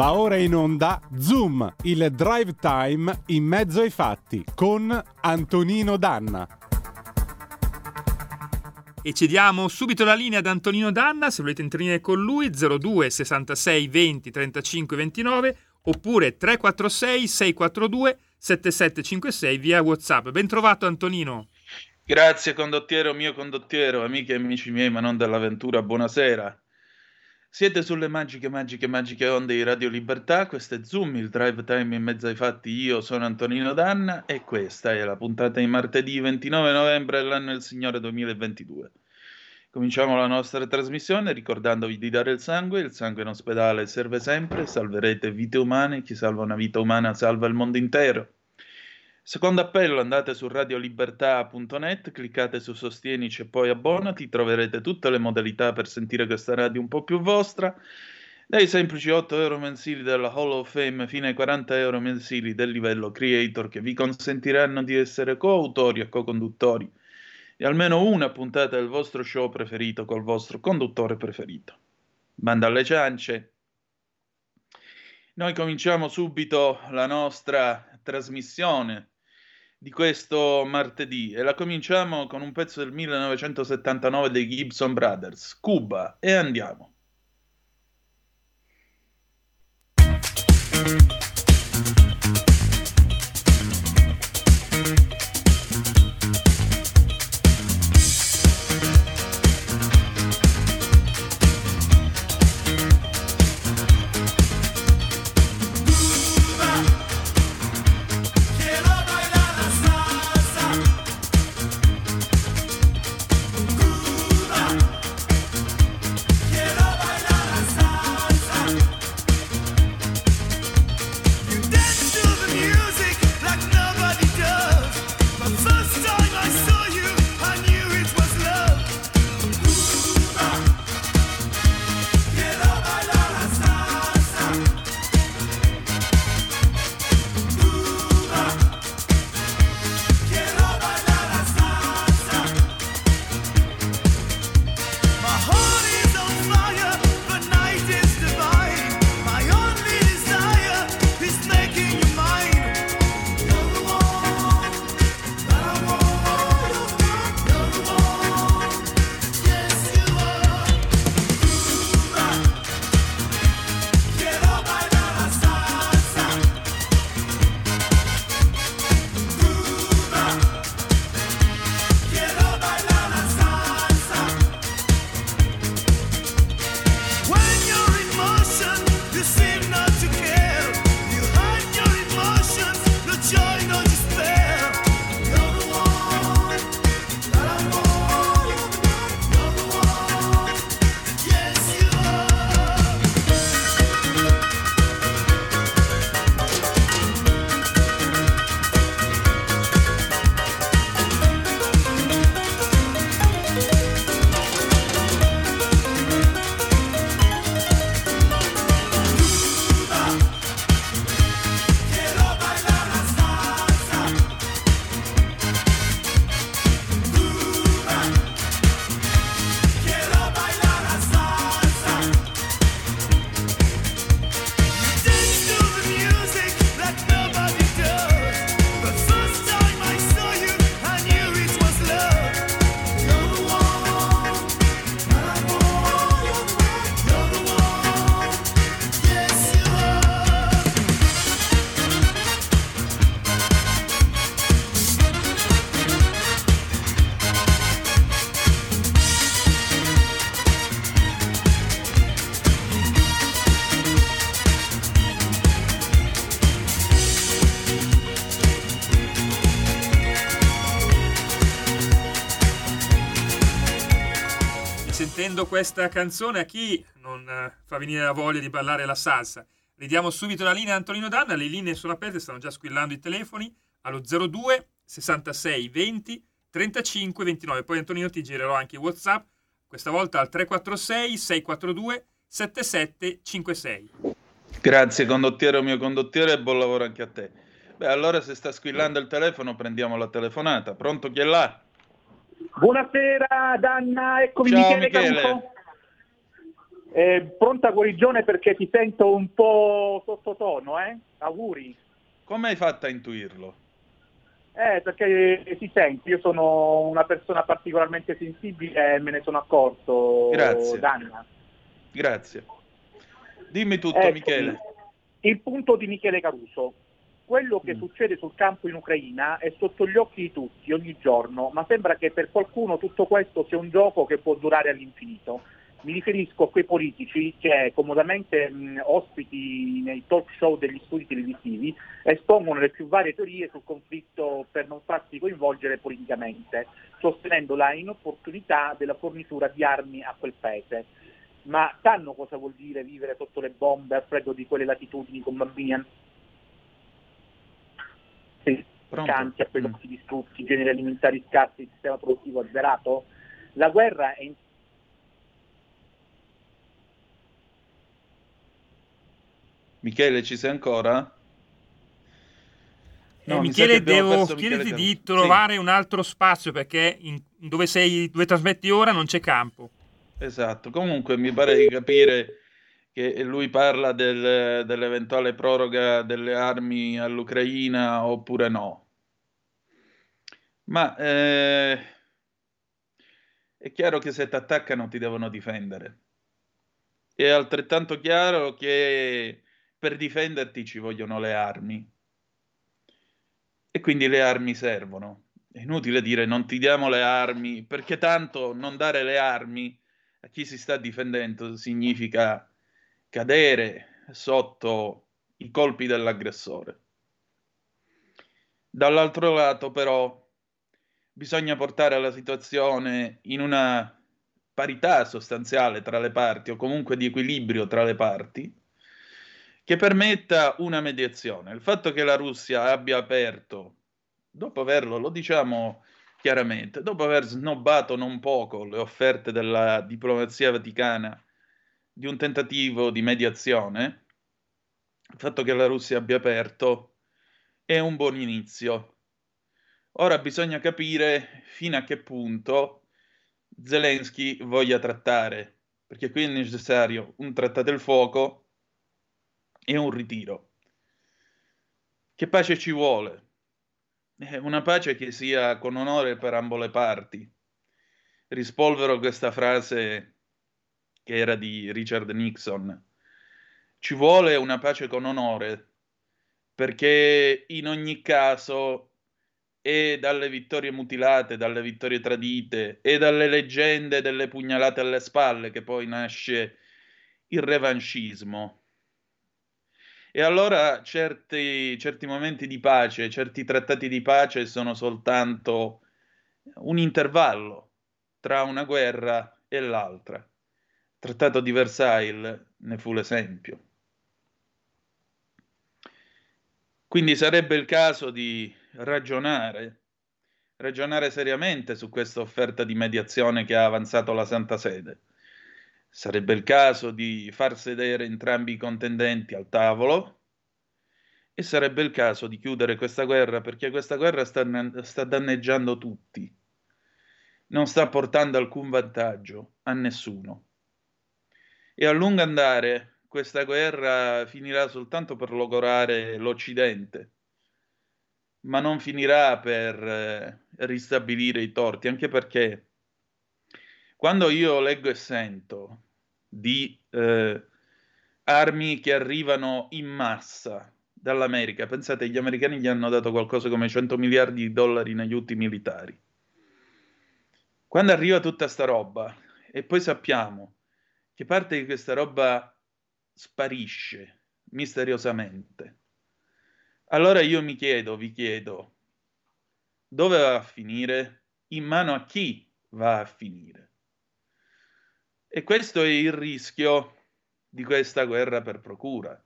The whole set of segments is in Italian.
Va ora in onda Zoom, il drive time in mezzo ai fatti con Antonino Danna. E cediamo subito la linea ad Antonino Danna, se volete intervenire con lui 02 66 20 35 29 oppure 346 642 7756 via WhatsApp. Ben trovato Antonino. Grazie condottiero mio condottiero, amiche e amici miei, ma non dell'avventura, buonasera. Siete sulle magiche, magiche, magiche onde di Radio Libertà, questo è Zoom, il drive time in mezzo ai fatti, io sono Antonino Danna e questa è la puntata di martedì 29 novembre dell'anno del Signore 2022. Cominciamo la nostra trasmissione ricordandovi di dare il sangue, il sangue in ospedale serve sempre, salverete vite umane, chi salva una vita umana salva il mondo intero. Secondo appello, andate su radiolibertà.net, cliccate su Sostienici e poi abbonati, troverete tutte le modalità per sentire questa radio un po' più vostra, dai semplici 8 euro mensili della Hall of Fame fino ai 40 euro mensili del livello Creator che vi consentiranno di essere coautori e co-conduttori di almeno una puntata del vostro show preferito col vostro conduttore preferito. Banda alle ciance. Noi cominciamo subito la nostra trasmissione di questo martedì e la cominciamo con un pezzo del 1979 dei Gibson Brothers, Cuba, e andiamo. Questa canzone a chi non eh, fa venire la voglia di ballare la salsa? Ridiamo subito la linea a Antonino Danna, le linee sono aperte, stanno già squillando i telefoni allo 02 66 20 35 29. Poi Antonino ti girerò anche WhatsApp, questa volta al 346 642 7756. Grazie condottiero mio condottiero e buon lavoro anche a te. Beh, allora se sta squillando il telefono prendiamo la telefonata. Pronto chi è là? Buonasera Danna, eccomi Ciao, Michele, Michele. Caruso. Eh, pronta guarigione perché ti sento un po' sottotono, eh? Auguri. Come hai fatto a intuirlo? Eh, perché si sente, io sono una persona particolarmente sensibile e me ne sono accorto, Grazie. Danna. Grazie. Dimmi tutto Eccomi. Michele. Il punto di Michele Caruso. Quello che Mm. succede sul campo in Ucraina è sotto gli occhi di tutti, ogni giorno, ma sembra che per qualcuno tutto questo sia un gioco che può durare all'infinito. Mi riferisco a quei politici che comodamente mh, ospiti nei talk show degli studi televisivi espongono le più varie teorie sul conflitto per non farsi coinvolgere politicamente, sostenendo la inopportunità della fornitura di armi a quel paese. Ma sanno cosa vuol dire vivere sotto le bombe al freddo di quelle latitudini con bambini an- sì, Pronto? canti, Mm. distrutti, generi alimentari scarsi, sistema produttivo azzerato? La guerra è in Michele, ci sei ancora? Eh, No, sa Michele, devo chiederti di trovare un altro spazio perché in- dove, sei, dove trasmetti ora non c'è campo. Sì, esatto. Comunque mi pare di capire che lui parla del- dell'eventuale proroga delle armi all'Ucraina oppure no. Ma eh, è chiaro che se ti attaccano ti devono difendere. È altrettanto chiaro che per difenderti ci vogliono le armi. E quindi le armi servono. È inutile dire non ti diamo le armi, perché tanto non dare le armi a chi si sta difendendo significa cadere sotto i colpi dell'aggressore. Dall'altro lato, però, bisogna portare la situazione in una parità sostanziale tra le parti, o comunque di equilibrio tra le parti, che permetta una mediazione. Il fatto che la Russia abbia aperto, dopo averlo, lo diciamo chiaramente, dopo aver snobbato non poco le offerte della diplomazia vaticana di un tentativo di mediazione, il fatto che la Russia abbia aperto è un buon inizio. Ora bisogna capire fino a che punto Zelensky voglia trattare, perché qui è necessario un trattato del fuoco e un ritiro. Che pace ci vuole? Eh, Una pace che sia con onore per ambo le parti. Rispolvero questa frase che era di Richard Nixon. Ci vuole una pace con onore, perché in ogni caso e dalle vittorie mutilate, dalle vittorie tradite e dalle leggende delle pugnalate alle spalle che poi nasce il revanchismo. E allora certi, certi momenti di pace, certi trattati di pace sono soltanto un intervallo tra una guerra e l'altra. Trattato di Versailles ne fu l'esempio. Quindi sarebbe il caso di ragionare, ragionare seriamente su questa offerta di mediazione che ha avanzato la Santa Sede. Sarebbe il caso di far sedere entrambi i contendenti al tavolo e sarebbe il caso di chiudere questa guerra perché questa guerra sta, sta danneggiando tutti, non sta portando alcun vantaggio a nessuno. E a lungo andare questa guerra finirà soltanto per logorare l'Occidente, ma non finirà per eh, ristabilire i torti, anche perché quando io leggo e sento di eh, armi che arrivano in massa dall'America, pensate, gli americani gli hanno dato qualcosa come 100 miliardi di dollari negli aiuti militari. Quando arriva tutta sta roba e poi sappiamo che parte di questa roba sparisce misteriosamente, allora io mi chiedo, vi chiedo, dove va a finire? In mano a chi va a finire? E questo è il rischio di questa guerra per procura.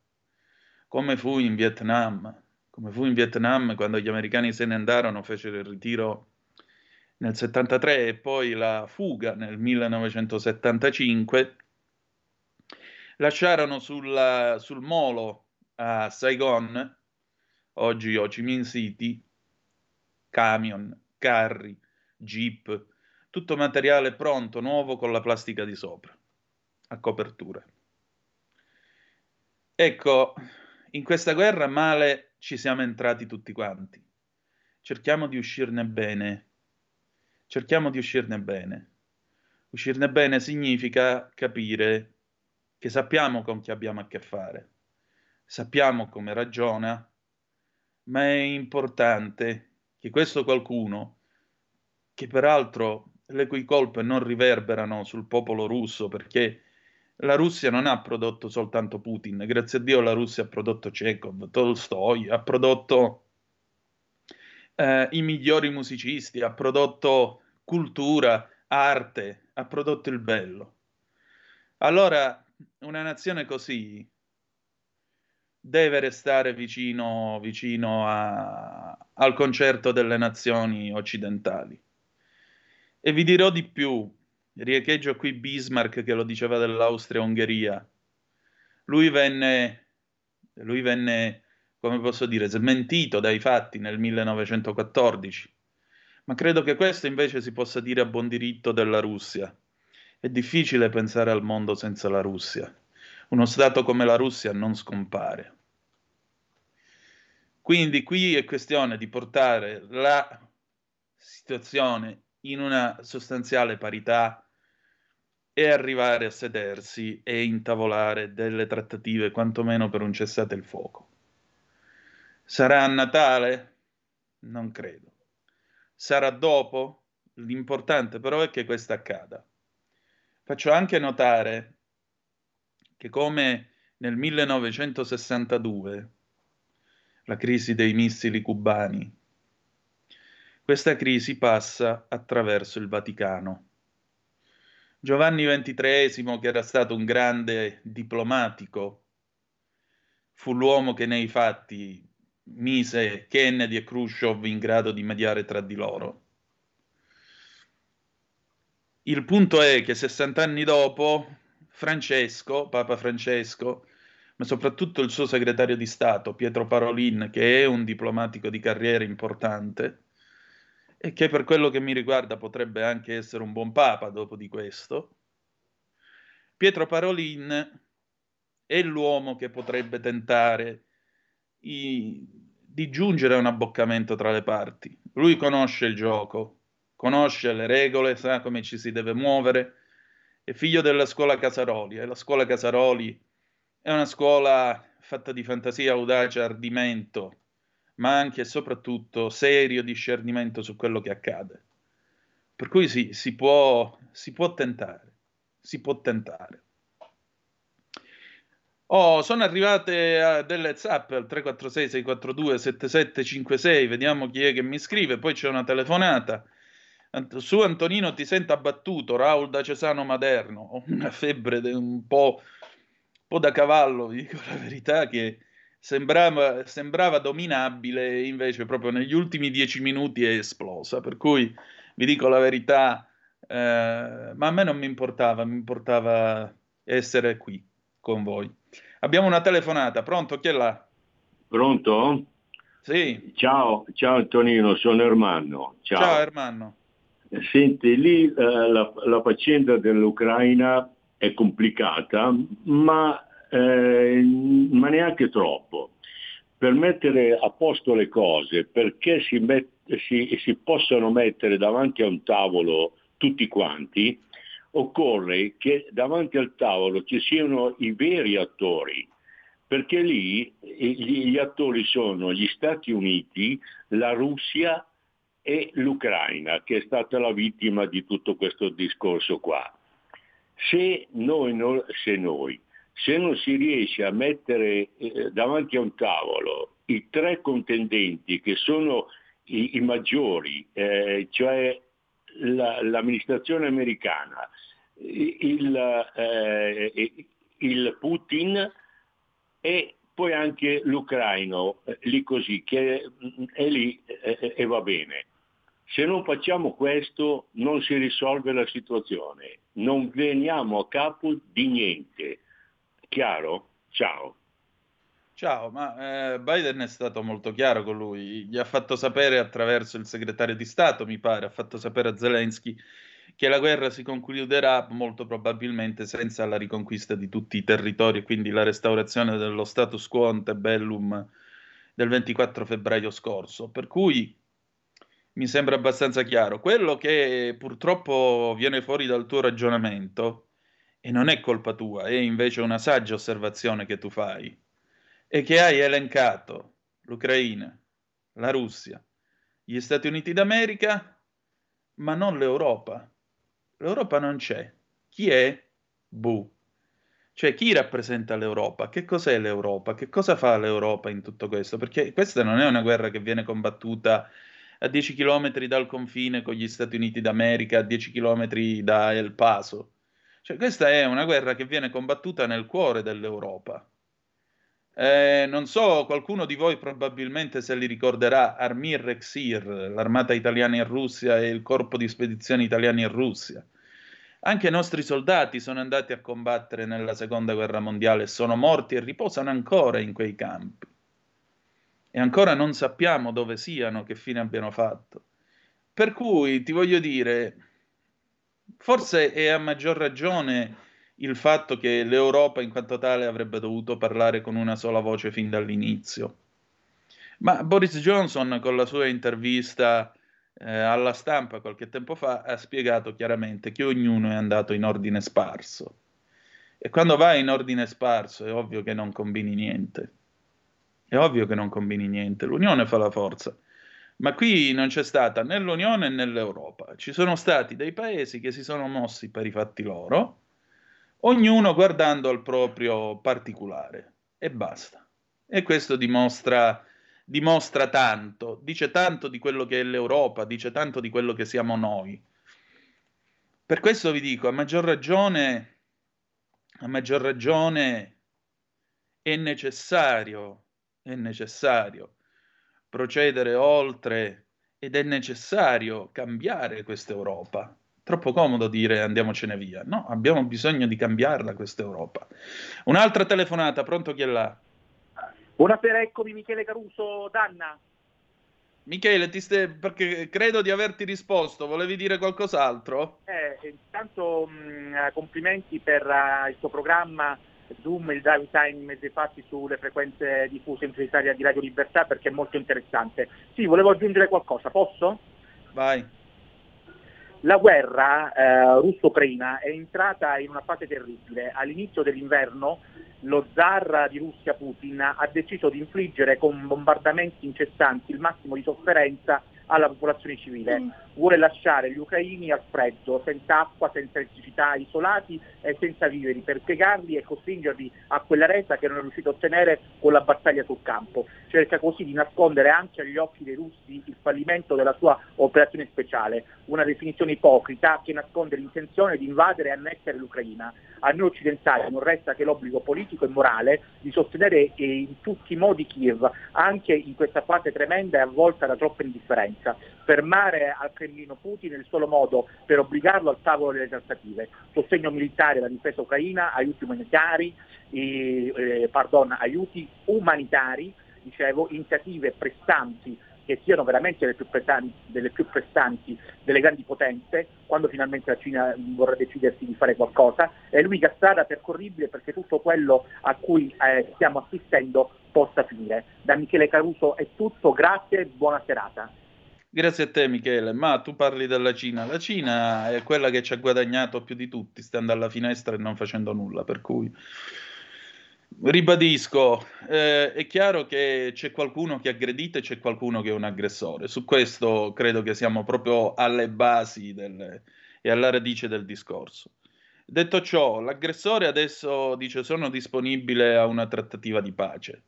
come fu in Vietnam, come fu in Vietnam quando gli americani se ne andarono, fecero il ritiro nel 73 e poi la fuga nel 1975, lasciarono sulla, sul molo a Saigon, oggi Ho Chi Minh City, camion, carri, jeep, tutto materiale pronto, nuovo con la plastica di sopra, a copertura. Ecco, in questa guerra male ci siamo entrati tutti quanti. Cerchiamo di uscirne bene. Cerchiamo di uscirne bene. Uscirne bene significa capire che sappiamo con chi abbiamo a che fare, sappiamo come ragiona, ma è importante che questo qualcuno, che peraltro le cui colpe non riverberano sul popolo russo, perché la Russia non ha prodotto soltanto Putin, grazie a Dio la Russia ha prodotto Chekhov, Tolstoi, ha prodotto eh, i migliori musicisti, ha prodotto cultura, arte, ha prodotto il bello. Allora, una nazione così deve restare vicino, vicino a, al concerto delle nazioni occidentali. E vi dirò di più, riecheggio qui Bismarck che lo diceva dell'Austria-Ungheria. Lui venne, lui venne, come posso dire, smentito dai fatti nel 1914, ma credo che questo invece si possa dire a buon diritto della Russia. È difficile pensare al mondo senza la Russia. Uno Stato come la Russia non scompare. Quindi qui è questione di portare la situazione in una sostanziale parità e arrivare a sedersi e intavolare delle trattative, quantomeno per un cessate il fuoco. Sarà a Natale? Non credo. Sarà dopo? L'importante però è che questo accada. Faccio anche notare che come nel 1962, la crisi dei missili cubani, questa crisi passa attraverso il Vaticano Giovanni XXIII, che era stato un grande diplomatico, fu l'uomo che nei fatti mise Kennedy e Khrushchev in grado di mediare tra di loro. Il punto è che 60 anni dopo, Francesco, Papa Francesco, ma soprattutto il suo segretario di Stato, Pietro Parolin, che è un diplomatico di carriera importante, e che per quello che mi riguarda potrebbe anche essere un buon papa dopo di questo, Pietro Parolin è l'uomo che potrebbe tentare i, di giungere a un abboccamento tra le parti. Lui conosce il gioco, conosce le regole, sa come ci si deve muovere, è figlio della scuola Casaroli e la scuola Casaroli è una scuola fatta di fantasia, audacia, ardimento, ma anche e soprattutto serio discernimento su quello che accade. Per cui sì, si può, si può tentare, si può tentare. Oh, sono arrivate uh, delle zap al 346 642 7756, vediamo chi è che mi scrive, poi c'è una telefonata. Su Antonino ti sento abbattuto, Raul da Cesano Maderno, ho una febbre un po', un po' da cavallo, vi dico la verità che sembrava, sembrava dominabile, invece proprio negli ultimi dieci minuti è esplosa. Per cui vi dico la verità, eh, ma a me non mi importava, mi importava essere qui con voi. Abbiamo una telefonata, pronto? Chi è là? Pronto? Sì. Ciao, ciao Antonino, sono Ermanno. Ciao, ciao Ermanno. Senti, lì eh, la, la faccenda dell'Ucraina è complicata, ma eh, ma neanche troppo. Per mettere a posto le cose, perché si, met- si, si possano mettere davanti a un tavolo tutti quanti, occorre che davanti al tavolo ci siano i veri attori, perché lì gli, gli attori sono gli Stati Uniti, la Russia e l'Ucraina, che è stata la vittima di tutto questo discorso qua. Se noi, se noi se non si riesce a mettere eh, davanti a un tavolo i tre contendenti che sono i, i maggiori, eh, cioè la, l'amministrazione americana, il, eh, il, Putin e poi anche l'ucraino, eh, lì così, che è lì eh, e va bene. Se non facciamo questo non si risolve la situazione, non veniamo a capo di niente. Chiaro? Ciao. Ciao, ma eh, Biden è stato molto chiaro con lui, gli ha fatto sapere attraverso il segretario di Stato, mi pare, ha fatto sapere a Zelensky che la guerra si concluderà molto probabilmente senza la riconquista di tutti i territori quindi la restaurazione dello status quo antebellum del 24 febbraio scorso. Per cui mi sembra abbastanza chiaro. Quello che purtroppo viene fuori dal tuo ragionamento, e non è colpa tua, è invece una saggia osservazione che tu fai, è che hai elencato l'Ucraina, la Russia, gli Stati Uniti d'America, ma non l'Europa. L'Europa non c'è. Chi è? Bu. Cioè, chi rappresenta l'Europa? Che cos'è l'Europa? Che cosa fa l'Europa in tutto questo? Perché questa non è una guerra che viene combattuta a 10 km dal confine con gli Stati Uniti d'America, a 10 km da El Paso. Cioè, questa è una guerra che viene combattuta nel cuore dell'Europa. Eh, non so, qualcuno di voi probabilmente se li ricorderà Armir Rexir, l'armata italiana in Russia e il corpo di spedizioni italiani in Russia. Anche i nostri soldati sono andati a combattere nella seconda guerra mondiale, sono morti e riposano ancora in quei campi e ancora non sappiamo dove siano, che fine abbiano fatto. Per cui ti voglio dire, forse è a maggior ragione il fatto che l'Europa in quanto tale avrebbe dovuto parlare con una sola voce fin dall'inizio. Ma Boris Johnson con la sua intervista eh, alla stampa qualche tempo fa ha spiegato chiaramente che ognuno è andato in ordine sparso. E quando vai in ordine sparso è ovvio che non combini niente. È ovvio che non combini niente, l'unione fa la forza. Ma qui non c'è stata né l'Unione né l'Europa. Ci sono stati dei paesi che si sono mossi per i fatti loro, ognuno guardando al proprio particolare. E basta. E questo dimostra, dimostra tanto, dice tanto di quello che è l'Europa, dice tanto di quello che siamo noi. Per questo vi dico, a maggior ragione, a maggior ragione è necessario è necessario procedere oltre ed è necessario cambiare questa Europa. Troppo comodo dire andiamocene via. No, abbiamo bisogno di cambiarla questa Europa. Un'altra telefonata, pronto chi è là? Buonasera, eccomi Michele Caruso, Danna. Michele, ti stai... perché credo di averti risposto, volevi dire qualcos'altro? Eh, intanto mh, complimenti per uh, il tuo programma Zoom, il drive time mezzi fatti sulle frequenze diffuse in Italia di Radio Libertà perché è molto interessante. Sì, volevo aggiungere qualcosa, posso? Vai. La guerra eh, russo-ucraina è entrata in una fase terribile. All'inizio dell'inverno lo zar di Russia Putin ha deciso di infliggere con bombardamenti incessanti il massimo di sofferenza alla popolazione civile. Mm. Vuole lasciare gli ucraini al freddo, senza acqua, senza elettricità, isolati e senza viveri, per piegarli e costringerli a quella resa che non è riuscito a ottenere con la battaglia sul campo. Cerca così di nascondere anche agli occhi dei russi il fallimento della sua operazione speciale, una definizione ipocrita che nasconde l'intenzione di invadere e annettere l'Ucraina. A noi occidentali non resta che l'obbligo politico e morale di sostenere in tutti i modi Kiev, anche in questa fase tremenda e avvolta da troppa indifferenza. Fermare al Cremlino Putin è il solo modo per obbligarlo al tavolo delle trattative. Sostegno militare alla difesa ucraina, aiuti umanitari, eh, eh, pardon, aiuti umanitari dicevo, iniziative pressanti che siano veramente le più prestanti, delle più prestanti delle grandi potenze, quando finalmente la Cina vorrà decidersi di fare qualcosa, è l'unica strada percorribile perché tutto quello a cui eh, stiamo assistendo possa finire. Da Michele Caruso è tutto, grazie e buona serata. Grazie a te Michele, ma tu parli della Cina, la Cina è quella che ci ha guadagnato più di tutti, stando alla finestra e non facendo nulla, per cui Ribadisco, eh, è chiaro che c'è qualcuno che aggredite e c'è qualcuno che è un aggressore. Su questo credo che siamo proprio alle basi del, e alla radice del discorso. Detto ciò, l'aggressore adesso dice sono disponibile a una trattativa di pace.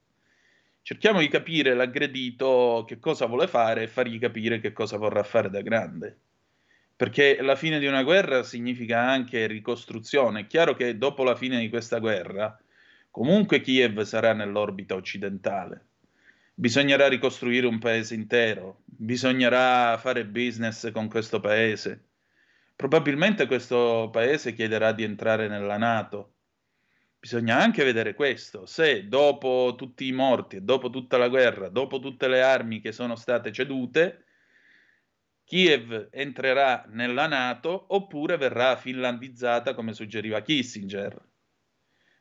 Cerchiamo di capire l'aggredito che cosa vuole fare e fargli capire che cosa vorrà fare da grande. Perché la fine di una guerra significa anche ricostruzione. È chiaro che dopo la fine di questa guerra Comunque Kiev sarà nell'orbita occidentale. Bisognerà ricostruire un paese intero, bisognerà fare business con questo paese. Probabilmente questo paese chiederà di entrare nella Nato. Bisogna anche vedere questo, se dopo tutti i morti, dopo tutta la guerra, dopo tutte le armi che sono state cedute, Kiev entrerà nella Nato oppure verrà finlandizzata come suggeriva Kissinger.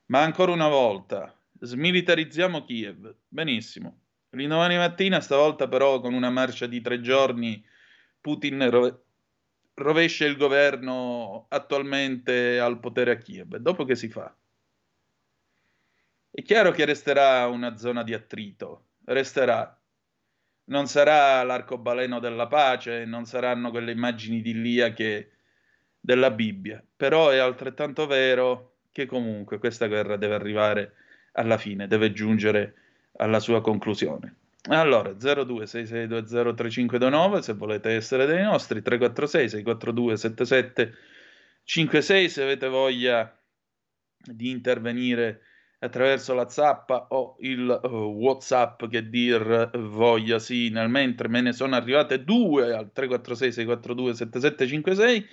Ma ancora una volta, smilitarizziamo Kiev. Benissimo. L'indomani mattina, stavolta però con una marcia di tre giorni, Putin rove- rovescia il governo attualmente al potere a Kiev. Dopo che si fa? È chiaro che resterà una zona di attrito, resterà. Non sarà l'arcobaleno della pace, non saranno quelle immagini di Lia che della Bibbia, però è altrettanto vero che comunque questa guerra deve arrivare alla fine, deve giungere alla sua conclusione. Allora, 0266203529 se volete essere dei nostri, 346 642 7756 se avete voglia di intervenire attraverso la zappa o il uh, whatsapp che dir voglia sì nel mentre me ne sono arrivate due al 346 642 7756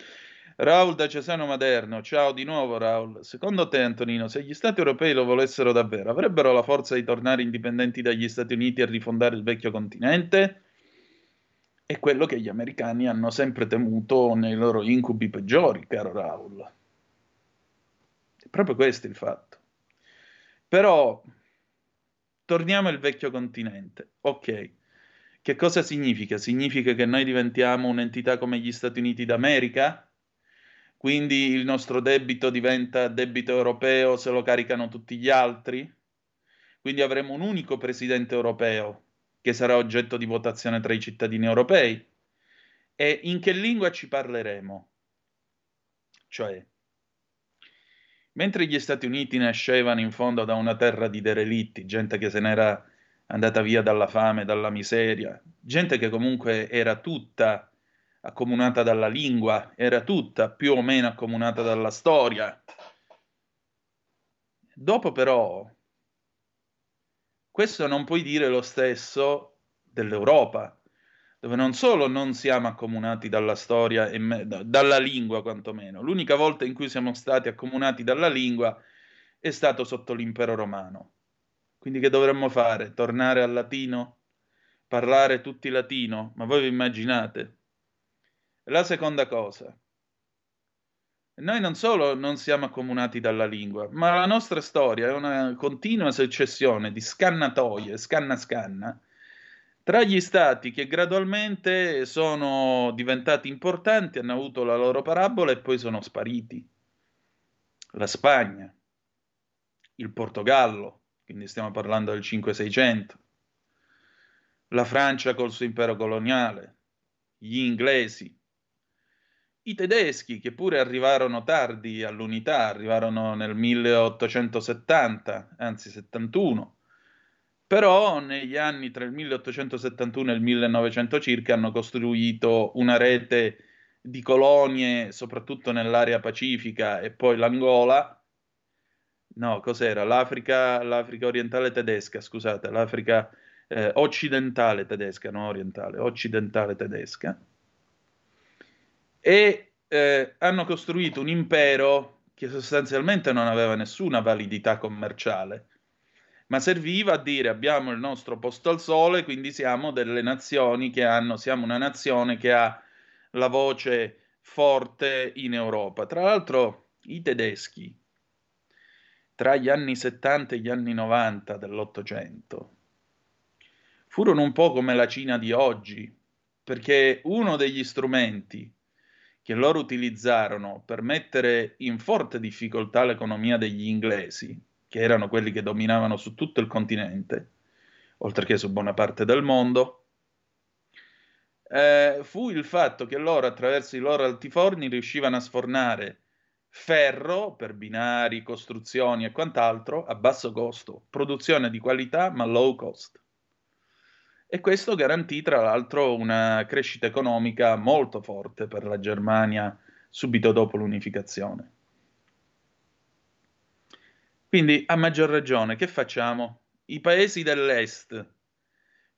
Raul da Cesano Maderno, ciao di nuovo Raul. Secondo te, Antonino, se gli Stati europei lo volessero davvero, avrebbero la forza di tornare indipendenti dagli Stati Uniti e rifondare il vecchio continente? È quello che gli americani hanno sempre temuto nei loro incubi peggiori, caro Raul. È proprio questo il fatto. Però, torniamo al vecchio continente. Ok. Che cosa significa? Significa che noi diventiamo un'entità come gli Stati Uniti d'America? Quindi il nostro debito diventa debito europeo se lo caricano tutti gli altri? Quindi avremo un unico presidente europeo che sarà oggetto di votazione tra i cittadini europei. E in che lingua ci parleremo? Cioè, mentre gli Stati Uniti nascevano in fondo da una terra di derelitti, gente che se n'era andata via dalla fame, dalla miseria, gente che comunque era tutta accomunata dalla lingua, era tutta più o meno accomunata dalla storia. Dopo però, questo non puoi dire lo stesso dell'Europa, dove non solo non siamo accomunati dalla storia e me- dalla lingua quantomeno, l'unica volta in cui siamo stati accomunati dalla lingua è stato sotto l'impero romano. Quindi che dovremmo fare? Tornare al latino? Parlare tutti latino? Ma voi vi immaginate? La seconda cosa, noi non solo non siamo accomunati dalla lingua, ma la nostra storia è una continua successione di scannatoie, scanna scanna, tra gli stati che gradualmente sono diventati importanti, hanno avuto la loro parabola e poi sono spariti. La Spagna, il Portogallo, quindi stiamo parlando del 5-600, la Francia col suo impero coloniale, gli inglesi, i tedeschi, che pure arrivarono tardi all'unità, arrivarono nel 1870, anzi 71, però negli anni tra il 1871 e il 1900 circa hanno costruito una rete di colonie, soprattutto nell'area pacifica e poi l'Angola. No, cos'era? L'Africa, l'Africa orientale tedesca, scusate, l'Africa eh, occidentale tedesca, non orientale, occidentale tedesca e eh, hanno costruito un impero che sostanzialmente non aveva nessuna validità commerciale, ma serviva a dire abbiamo il nostro posto al sole, quindi siamo delle nazioni che hanno, siamo una nazione che ha la voce forte in Europa. Tra l'altro i tedeschi, tra gli anni 70 e gli anni 90 dell'Ottocento, furono un po' come la Cina di oggi, perché uno degli strumenti che loro utilizzarono per mettere in forte difficoltà l'economia degli inglesi, che erano quelli che dominavano su tutto il continente, oltre che su buona parte del mondo, eh, fu il fatto che loro attraverso i loro altiforni riuscivano a sfornare ferro per binari, costruzioni e quant'altro a basso costo, produzione di qualità ma low cost e questo garantì tra l'altro una crescita economica molto forte per la Germania subito dopo l'unificazione. Quindi a maggior ragione, che facciamo? I paesi dell'est,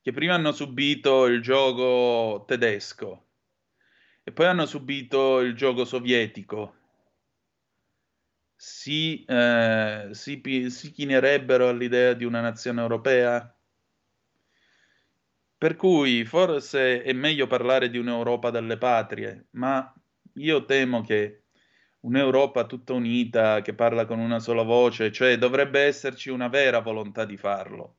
che prima hanno subito il gioco tedesco e poi hanno subito il gioco sovietico, si, eh, si, si chinerebbero all'idea di una nazione europea? Per cui forse è meglio parlare di un'Europa delle patrie, ma io temo che un'Europa tutta unita che parla con una sola voce, cioè dovrebbe esserci una vera volontà di farlo.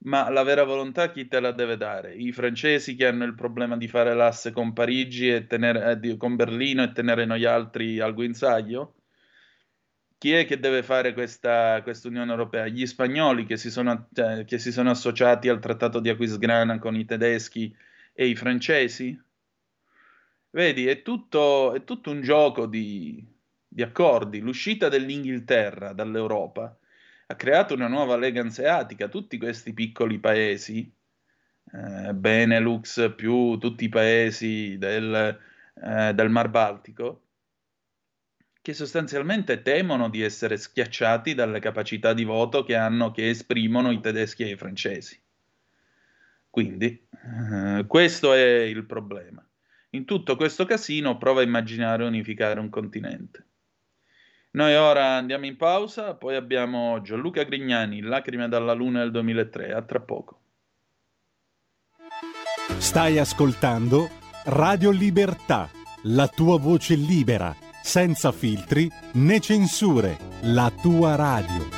Ma la vera volontà chi te la deve dare? I francesi che hanno il problema di fare l'asse con Parigi e tenere, eh, con Berlino e tenere noi altri al guinzaglio? chi è che deve fare questa, Unione Europea? Gli spagnoli che si, sono, cioè, che si, sono, associati al trattato di Aquisgrana con i tedeschi e i francesi? Vedi, è tutto, è tutto un gioco di, di, accordi. L'uscita dell'Inghilterra dall'Europa ha creato una nuova lega anseatica. Tutti questi piccoli paesi, eh, Benelux più tutti i paesi del, eh, del Mar Baltico, che sostanzialmente temono di essere schiacciati dalle capacità di voto che hanno, che esprimono i tedeschi e i francesi. Quindi, eh, questo è il problema. In tutto questo casino prova a immaginare unificare un continente. Noi ora andiamo in pausa, poi abbiamo Gianluca Grignani, Lacrime dalla Luna del 2003, a tra poco. Stai ascoltando Radio Libertà, la tua voce libera senza filtri né censure, la tua radio.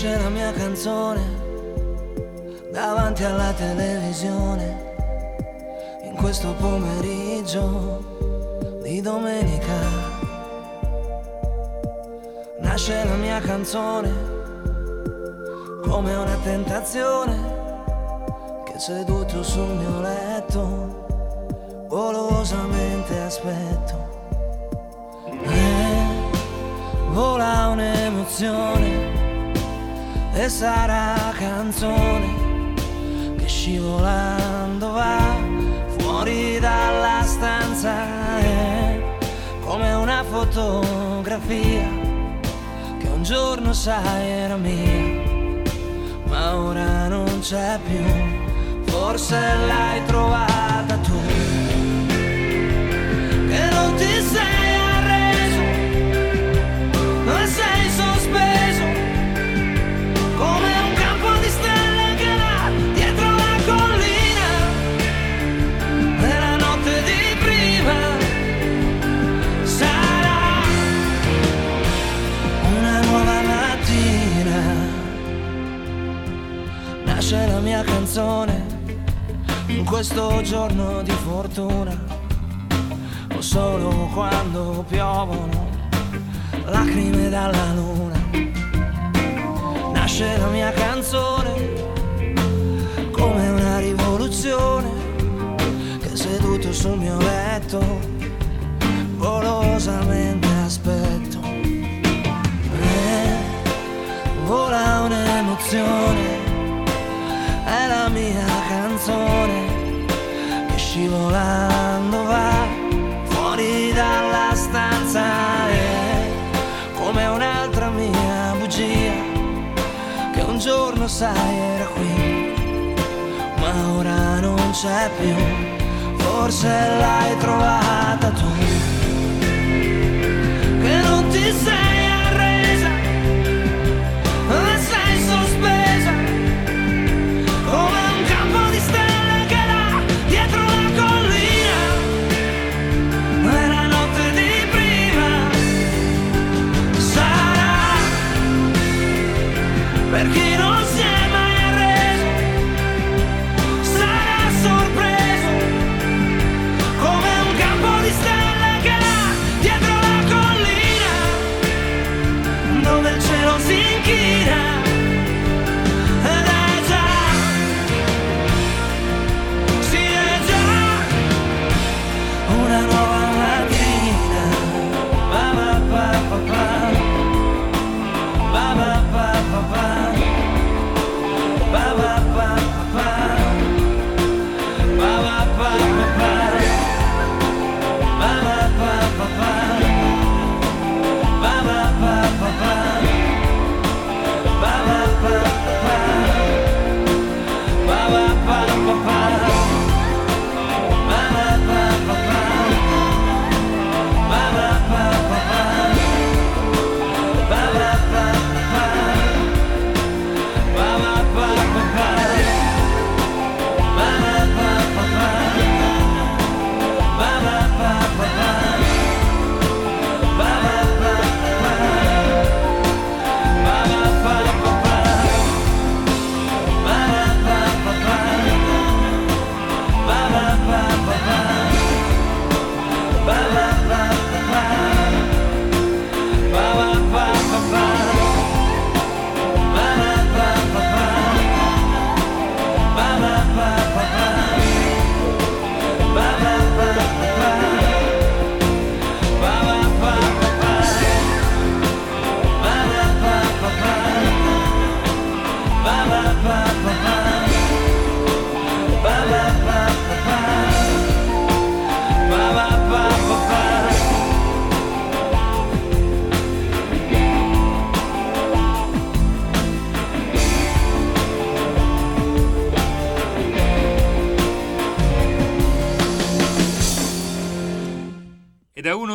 Nasce la mia canzone davanti alla televisione in questo pomeriggio di domenica. Nasce la mia canzone come una tentazione che seduto sul mio letto golosamente aspetto. E vola un'emozione e sarà canzone che scivolando va fuori dalla stanza. È come una fotografia che un giorno sai era mia ma ora non c'è più. Forse l'hai trovata tu che non ti sei mia canzone in questo giorno di fortuna. O solo quando piovono lacrime dalla luna. Nasce la mia canzone come una rivoluzione che seduto sul mio letto golosamente aspetto. E vola un'emozione è la mia canzone che scivolando va fuori dalla stanza. È come un'altra mia bugia che un giorno sai era qui, ma ora non c'è più, forse l'hai trovata tu, che non ti sei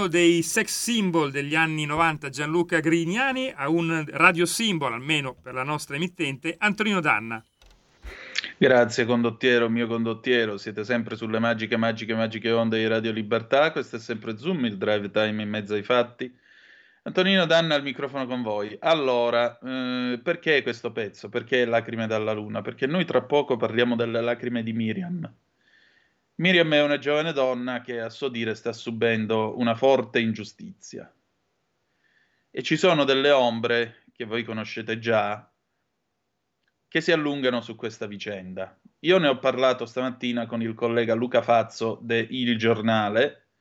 uno dei sex symbol degli anni 90, Gianluca Grignani, a un radio symbol, almeno per la nostra emittente, Antonino Danna. Grazie condottiero, mio condottiero, siete sempre sulle magiche, magiche, magiche onde di Radio Libertà, questo è sempre Zoom, il drive time in mezzo ai fatti. Antonino Danna al microfono con voi. Allora, eh, perché questo pezzo? Perché Lacrime dalla Luna? Perché noi tra poco parliamo delle lacrime di Miriam. Miriam è una giovane donna che a suo dire sta subendo una forte ingiustizia. E ci sono delle ombre che voi conoscete già che si allungano su questa vicenda. Io ne ho parlato stamattina con il collega Luca Fazzo de Il Giornale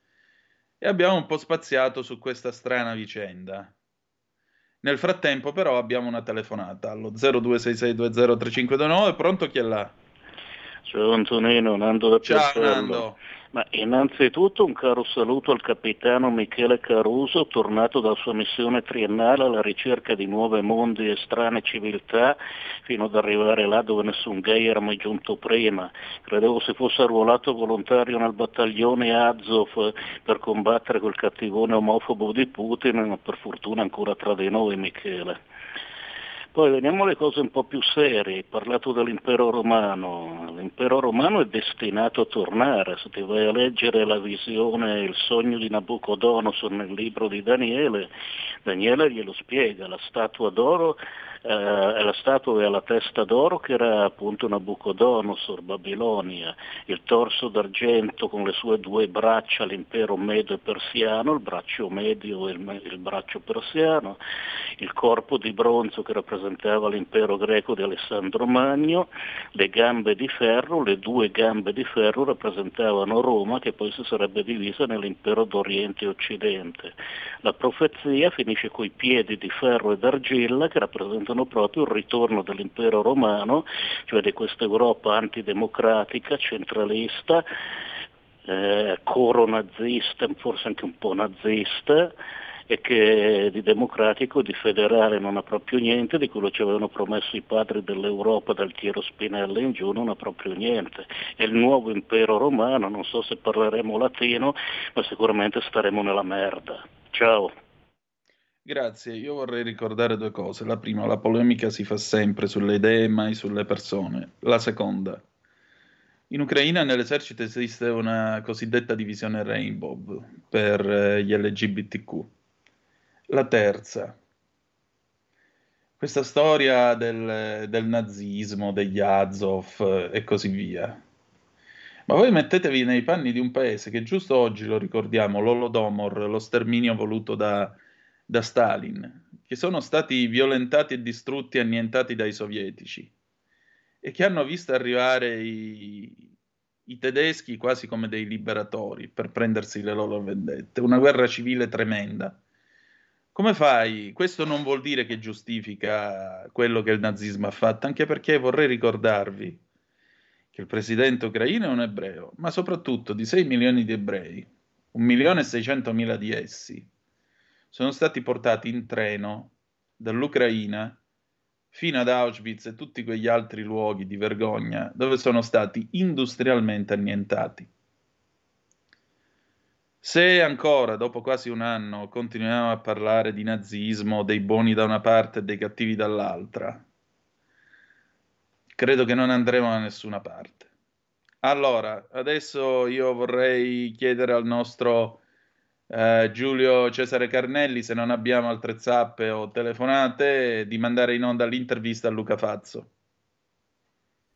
e abbiamo un po' spaziato su questa strana vicenda. Nel frattempo però abbiamo una telefonata allo 0266203529, pronto chi è là? Ciao Antonino, Nando da Ciao. Nando. Ma innanzitutto un caro saluto al capitano Michele Caruso, tornato dalla sua missione triennale alla ricerca di nuovi mondi e strane civiltà, fino ad arrivare là dove nessun gay era mai giunto prima. Credevo si fosse arruolato volontario nel battaglione Azov per combattere quel cattivone omofobo di Putin, ma per fortuna ancora tra di noi Michele. Poi veniamo alle cose un po' più serie, hai parlato dell'impero romano, l'impero romano è destinato a tornare, se ti vai a leggere la visione, il sogno di Nabucodonosor nel libro di Daniele, Daniele glielo spiega, la statua d'oro eh, la statua alla testa d'oro che era appunto Nabucodonosor, Babilonia, il torso d'argento con le sue due braccia, l'impero medio e persiano, il braccio medio e il, il braccio persiano, il corpo di bronzo che rappresentava l'impero greco di Alessandro Magno, le gambe di ferro, le due gambe di ferro rappresentavano Roma che poi si sarebbe divisa nell'impero d'Oriente e Occidente. La profezia finisce coi piedi di ferro e d'argilla che rappresentano proprio il ritorno dell'impero romano, cioè di questa Europa antidemocratica, centralista, eh, coro nazista, forse anche un po' nazista, e che di democratico, di federale non ha proprio niente, di quello ci avevano promesso i padri dell'Europa dal Tiero Spinella in giù non ha proprio niente. È il nuovo impero romano, non so se parleremo latino, ma sicuramente staremo nella merda. Ciao. Grazie, io vorrei ricordare due cose. La prima, la polemica si fa sempre sulle idee mai sulle persone. La seconda, in Ucraina nell'esercito esiste una cosiddetta divisione Rainbow per eh, gli LGBTQ. La terza, questa storia del, del nazismo, degli Azov eh, e così via. Ma voi mettetevi nei panni di un paese che giusto oggi lo ricordiamo, l'Olodomor, lo sterminio voluto da da Stalin, che sono stati violentati e distrutti e annientati dai sovietici e che hanno visto arrivare i, i tedeschi quasi come dei liberatori per prendersi le loro vendette, una guerra civile tremenda. Come fai? Questo non vuol dire che giustifica quello che il nazismo ha fatto, anche perché vorrei ricordarvi che il presidente ucraino è un ebreo, ma soprattutto di 6 milioni di ebrei, 1 milione e 600 mila di essi sono stati portati in treno dall'Ucraina fino ad Auschwitz e tutti quegli altri luoghi di vergogna dove sono stati industrialmente annientati. Se ancora, dopo quasi un anno, continuiamo a parlare di nazismo, dei buoni da una parte e dei cattivi dall'altra, credo che non andremo da nessuna parte. Allora, adesso io vorrei chiedere al nostro eh, Giulio Cesare Carnelli, se non abbiamo altre zappe o telefonate, di mandare in onda l'intervista a Luca Fazzo.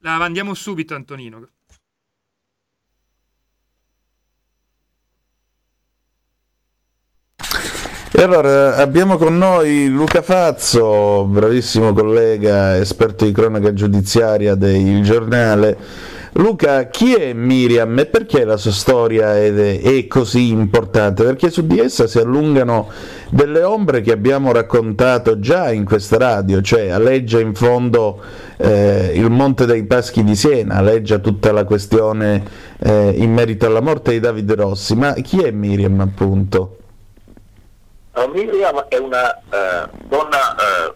La mandiamo subito, Antonino. E allora abbiamo con noi Luca Fazzo, bravissimo collega, esperto di cronaca giudiziaria del giornale Luca, chi è Miriam e perché la sua storia è, è, così importante? Perché su di essa si allungano delle ombre che abbiamo raccontato già in questa radio, cioè alleggia in fondo eh, il Monte dei Paschi di Siena, alleggia tutta la questione eh, in merito alla morte di Davide Rossi, ma chi è Miriam appunto? Miriam è una uh, donna uh,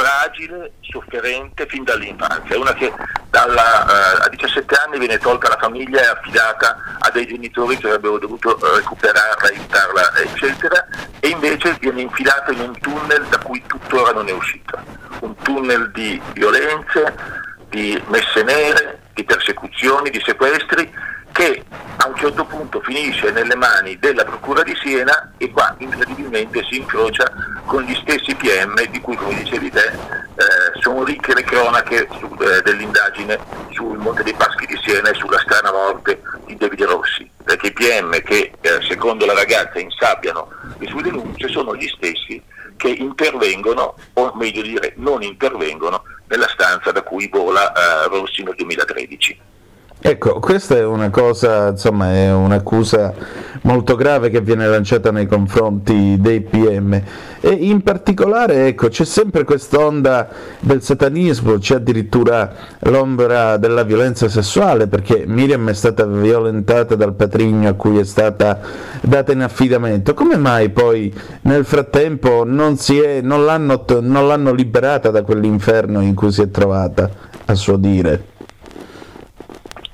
fragile, sofferente fin dall'infanzia, una che dalla, uh, a 17 anni viene tolta la famiglia e affidata a dei genitori che avrebbero dovuto recuperarla, aiutarla, eccetera, e invece viene infilata in un tunnel da cui tuttora non è uscita, un tunnel di violenze, di messe nere, di persecuzioni, di sequestri che a un certo punto finisce nelle mani della Procura di Siena e qua incredibilmente si incrocia con gli stessi PM di cui, come dicevi te, eh, sono ricche le cronache su, eh, dell'indagine sul Monte dei Paschi di Siena e sulla strana morte di Davide Rossi, perché i PM che eh, secondo la ragazza insabbiano le sue denunce sono gli stessi che intervengono, o meglio dire non intervengono, nella stanza da cui vola eh, Rossi nel 2013. Ecco, questa è una cosa, insomma, è un'accusa molto grave che viene lanciata nei confronti dei PM e in particolare, ecco, c'è sempre quest'onda del satanismo, c'è addirittura l'ombra della violenza sessuale perché Miriam è stata violentata dal patrigno a cui è stata data in affidamento. Come mai poi nel frattempo non, è, non, l'hanno, non l'hanno liberata da quell'inferno in cui si è trovata, a suo dire?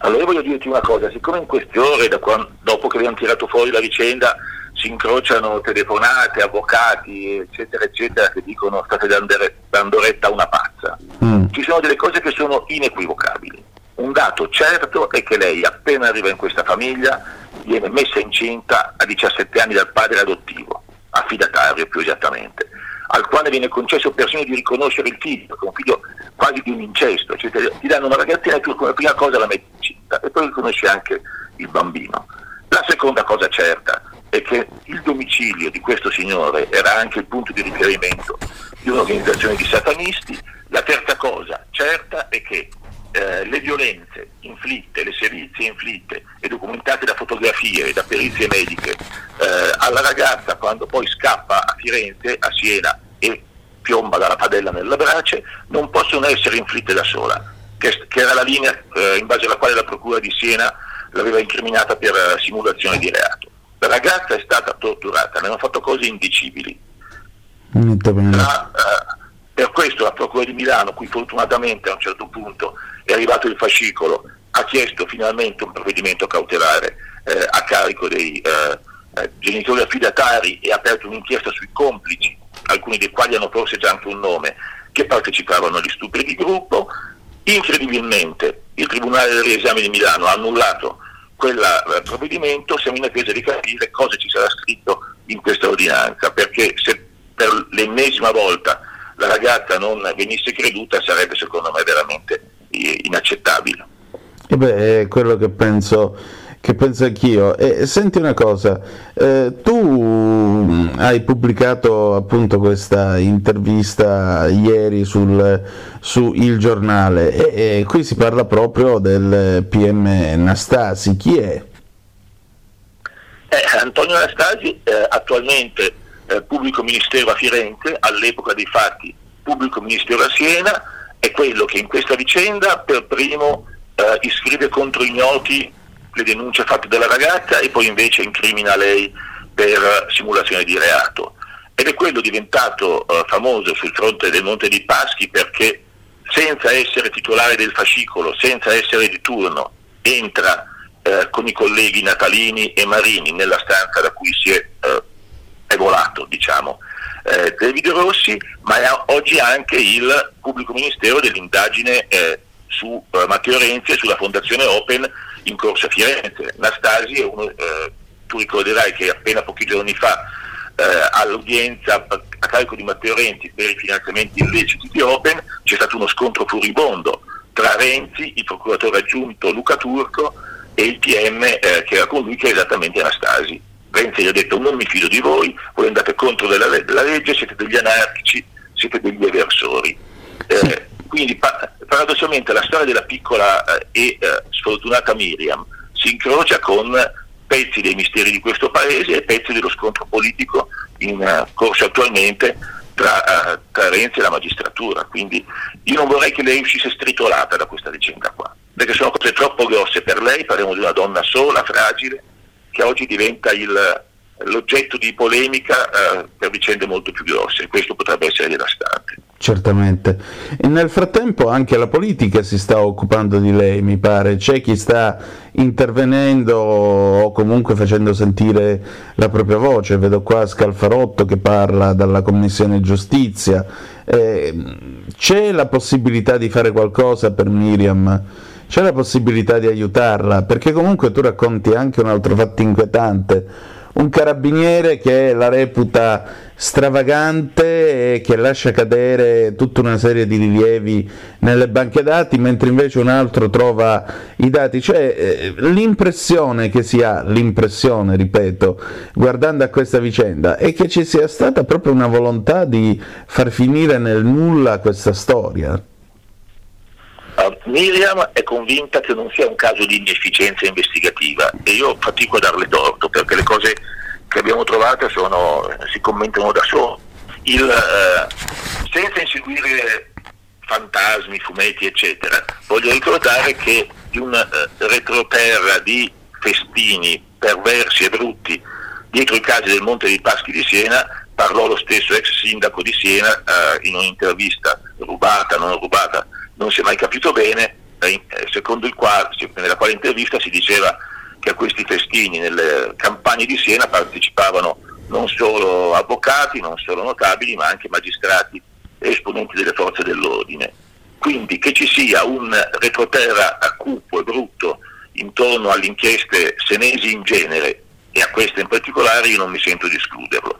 Allora io voglio dirti una cosa, siccome in queste ore, quando, dopo che abbiamo tirato fuori la vicenda, si incrociano telefonate, avvocati, eccetera, eccetera, che dicono state dando retta a una pazza, mm. ci sono delle cose che sono inequivocabili. Un dato certo è che lei, appena arriva in questa famiglia, viene messa incinta a 17 anni dal padre adottivo, affidatario più esattamente, al quale viene concesso persino di riconoscere il figlio, che è un figlio quasi di un incesto, cioè ti danno una ragazzina che come prima cosa la metti incinta e poi riconosci anche il bambino. La seconda cosa certa è che il domicilio di questo signore era anche il punto di riferimento di un'organizzazione di satanisti. La terza cosa certa è che eh, le violenze inflitte, le sevizie inflitte e documentate da fotografie e da perizie mediche eh, alla ragazza quando poi scappa a Firenze, a Siena e piomba dalla padella nella brace, non possono essere inflitte da sola, che, che era la linea eh, in base alla quale la Procura di Siena l'aveva incriminata per uh, simulazione di reato. La ragazza è stata torturata, ne hanno fatto cose indicibili. La, eh, per questo la Procura di Milano, qui fortunatamente a un certo punto è arrivato il fascicolo, ha chiesto finalmente un provvedimento cautelare eh, a carico dei eh, eh, genitori affidatari e ha aperto un'inchiesta sui complici, alcuni dei quali hanno forse già anche un nome, che partecipavano agli stupri di gruppo. Incredibilmente il Tribunale del Riesame di Milano ha annullato quel eh, provvedimento, siamo in attesa di capire cosa ci sarà scritto in questa ordinanza, perché se per l'ennesima volta la ragazza non venisse creduta sarebbe secondo me veramente inaccettabile. E beh, è quello che penso, che penso anch'io. E senti una cosa, eh, tu hai pubblicato appunto questa intervista ieri sul, su Il Giornale e, e qui si parla proprio del PM Nastasi. Chi è? Eh, Antonio Anastasi eh, attualmente eh, pubblico ministero a Firenze, all'epoca dei fatti pubblico ministero a Siena, è quello che in questa vicenda per primo eh, iscrive contro ignoti le denunce fatte dalla ragazza e poi invece incrimina lei per simulazione di reato. Ed è quello diventato eh, famoso sul fronte del Monte dei Paschi perché senza essere titolare del fascicolo, senza essere di turno, entra eh, con i colleghi Natalini e Marini nella stanza da cui si è, eh, è volato, diciamo, eh, David Rossi, ma è oggi anche il pubblico ministero dell'indagine eh, su eh, Matteo Renzi e sulla fondazione Open in corso a Firenze. Nastasi è uno, eh, tu ricorderai che appena pochi giorni fa eh, all'udienza a carico di Matteo Renzi per i finanziamenti illeciti di Open c'è stato uno scontro furibondo tra Renzi, il procuratore aggiunto Luca Turco e il PM eh, che era con lui che è esattamente Anastasi. Renzi gli ha detto non mi fido di voi, voi andate contro della, della legge, siete degli anarchici, siete degli eversori. Eh, quindi pa- paradossalmente la storia della piccola eh, e eh, sfortunata Miriam si incrocia con pezzi dei misteri di questo paese e pezzi dello scontro politico in uh, corso attualmente tra, uh, tra, Renzi e la magistratura. Quindi io non vorrei che lei uscisse stritolata da questa vicenda qua, perché sono cose troppo grosse per lei, parliamo di una donna sola, fragile, che oggi diventa il, l'oggetto di polemica uh, per vicende molto più grosse e questo potrebbe essere devastante. Certamente. E nel frattempo anche la politica si sta occupando di lei, mi pare. C'è chi sta intervenendo o comunque facendo sentire la propria voce. Vedo qua Scalfarotto che parla dalla Commissione Giustizia. Eh, c'è la possibilità di fare qualcosa per Miriam? C'è la possibilità di aiutarla? Perché comunque tu racconti anche un altro fatto inquietante un carabiniere che la reputa stravagante e che lascia cadere tutta una serie di rilievi nelle banche dati, mentre invece un altro trova i dati. Cioè eh, l'impressione che si ha, l'impressione, ripeto, guardando a questa vicenda, è che ci sia stata proprio una volontà di far finire nel nulla questa storia. Miriam è convinta che non sia un caso di inefficienza investigativa e io fatico a darle torto perché le cose che abbiamo trovato sono, si commentano da solo. Il, uh, senza inseguire fantasmi, fumetti, eccetera, voglio ricordare che di un uh, retroterra di festini perversi e brutti dietro i casi del Monte dei Paschi di Siena parlò lo stesso ex sindaco di Siena in un'intervista rubata, non rubata, non si è mai capito bene, eh, il quale, nella quale intervista si diceva che a questi festini nelle campagne di Siena partecipavano non solo avvocati, non solo notabili, ma anche magistrati e esponenti delle forze dell'ordine. Quindi che ci sia un retroterra cupo e brutto intorno alle inchieste senesi in genere e a queste in particolare io non mi sento di escluderlo.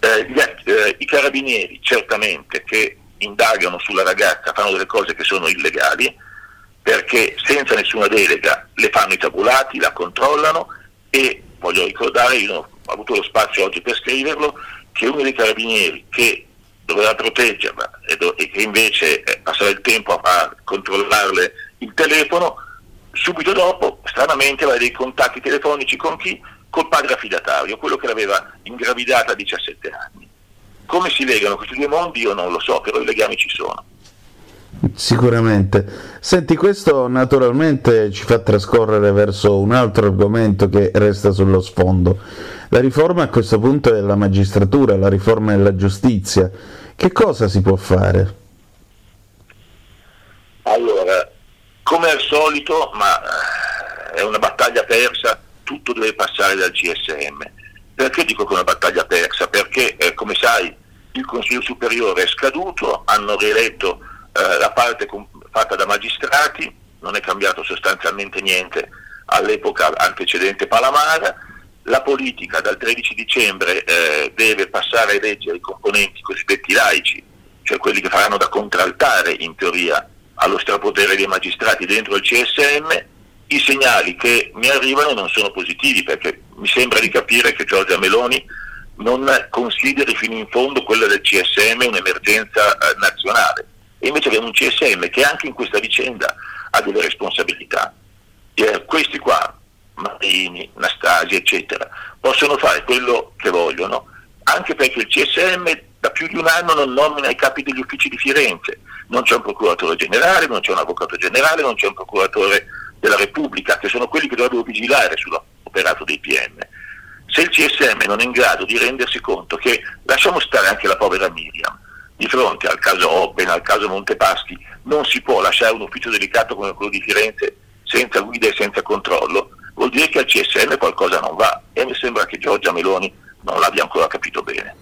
Eh, gli, eh, I carabinieri certamente che indagano sulla ragazza fanno delle cose che sono illegali perché senza nessuna delega le fanno i tabulati, la controllano e voglio ricordare, io ho avuto lo spazio oggi per scriverlo, che uno dei carabinieri che doveva proteggerla e, do- e che invece eh, passava il tempo a, controllarle il telefono, subito dopo stranamente aveva dei contatti telefonici con chi? Col padre affidatario, quello che l'aveva ingravidata a 17 anni. Come si legano questi due mondi io non lo so, però i legami ci sono. Sicuramente. Senti, questo naturalmente ci fa trascorrere verso un altro argomento che resta sullo sfondo. La riforma a questo punto è la magistratura, la riforma della giustizia. Che cosa si può fare? Allora, come al solito, ma eh, è una battaglia persa, tutto deve passare dal CSM. Perché dico che è una battaglia persa? Perché, eh, come sai, il Consiglio Superiore è scaduto, hanno rieletto eh, la parte com- fatta da magistrati, non è cambiato sostanzialmente niente all'epoca antecedente Palamara, la politica dal 13 dicembre eh, deve passare a eleggere i componenti cosiddetti laici, cioè quelli che faranno da contraltare in teoria allo strapotere dei magistrati dentro il CSM, i segnali che mi arrivano non sono positivi perché mi sembra di capire che Giorgia Meloni non consideri fino in fondo quella del CSM un'emergenza eh, nazionale. E invece abbiamo un CSM che anche in questa vicenda ha delle responsabilità. Eh, questi qua, Marini, Nastasi, eccetera, possono fare quello che vogliono, anche perché il CSM da più di un anno non nomina i capi degli uffici di Firenze, non c'è un procuratore generale, non c'è un avvocato generale, non c'è un procuratore della Repubblica, che sono quelli che dovrebbero vigilare sull'operato dei PM. Se il CSM non è in grado di rendersi conto che, lasciamo stare anche la povera Miriam, di fronte al caso Open, al caso Montepaschi, non si può lasciare un ufficio delicato come quello di Firenze senza guida e senza controllo, vuol dire che al CSM qualcosa non va e mi sembra che Giorgia Meloni non l'abbia ancora capito bene.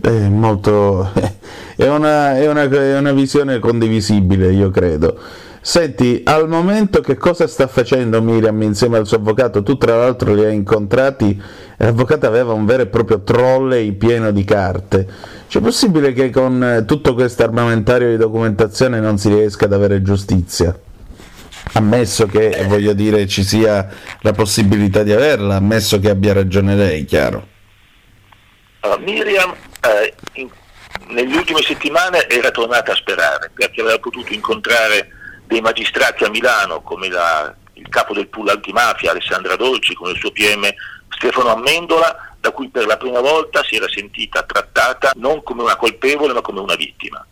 È molto... è una, è una, è una visione condivisibile, io credo. Senti, al momento che cosa sta facendo Miriam insieme al suo avvocato? Tu tra l'altro li hai incontrati, l'avvocato aveva un vero e proprio trolley pieno di carte. C'è possibile che con eh, tutto questo armamentario di documentazione non si riesca ad avere giustizia? Ammesso che, voglio dire, ci sia la possibilità di averla, ammesso che abbia ragione lei, chiaro. Allora, Miriam eh, in- negli ultime settimane era tornata a sperare perché aveva potuto incontrare dei magistrati a Milano come la- il capo del pool antimafia Alessandra Dolci, come il suo PM Stefano Amendola, da cui per la prima volta si era sentita trattata non come una colpevole ma come una vittima.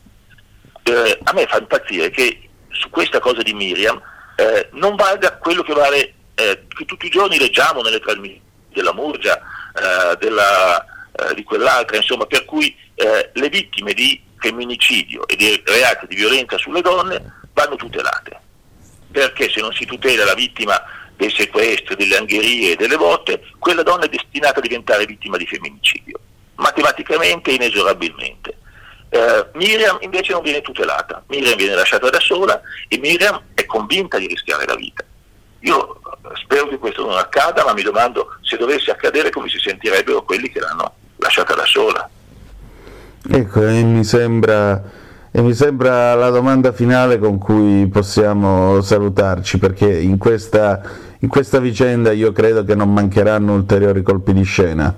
Eh, a me fa impazzire che su questa cosa di Miriam eh, non valga quello che vale eh, che tutti i giorni leggiamo nelle trasmissioni della Murgia, eh, della, eh, di quell'altra, insomma, per cui eh, le vittime di femminicidio e di reati di violenza sulle donne vanno tutelate. Perché se non si tutela la vittima dei sequestri, delle angherie e delle botte, quella donna è destinata a diventare vittima di femminicidio, matematicamente e inesorabilmente. Eh, Miriam invece non viene tutelata, Miriam viene lasciata da sola e Miriam è convinta di rischiare la vita. Io eh, spero che questo non accada, ma mi domando se dovesse accadere come si sentirebbero quelli che l'hanno lasciata da sola. Ecco, e mi sembra, e mi sembra la domanda finale con cui possiamo salutarci, perché in questa, in questa vicenda io credo che non mancheranno ulteriori colpi di scena.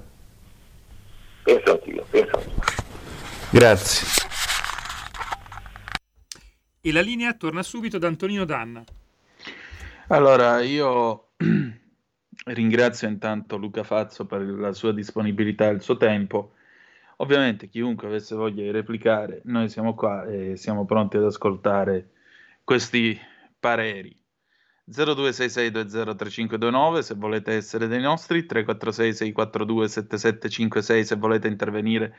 Penso anch'io, penso anch'io. Grazie. E la linea torna subito da Antonino Danna. Allora, io ringrazio intanto Luca Fazzo per la sua disponibilità e il suo tempo. Ovviamente chiunque avesse voglia di replicare, noi siamo qua e siamo pronti ad ascoltare questi pareri. 0266203529 se volete essere dei nostri, 346 642 7756 se volete intervenire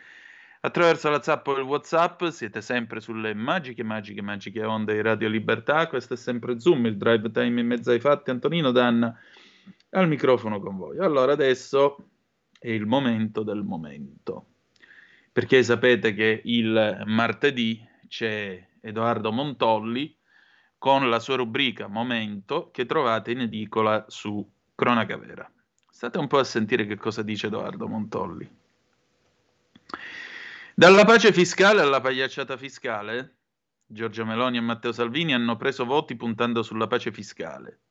attraverso la zap o il whatsapp, siete sempre sulle magiche, magiche, magiche onde di Radio Libertà, questo è sempre Zoom, il drive time in mezzo ai fatti, Antonino Danna al microfono con voi. Allora adesso è il momento del momento, perché sapete che il martedì c'è Edoardo Montolli con la sua rubrica Momento che trovate in edicola su Cronaca Vera. State un po' a sentire che cosa dice Edoardo Montolli. Dalla pace fiscale alla pagliacciata fiscale, Giorgia Meloni e Matteo Salvini hanno preso voti puntando sulla pace fiscale.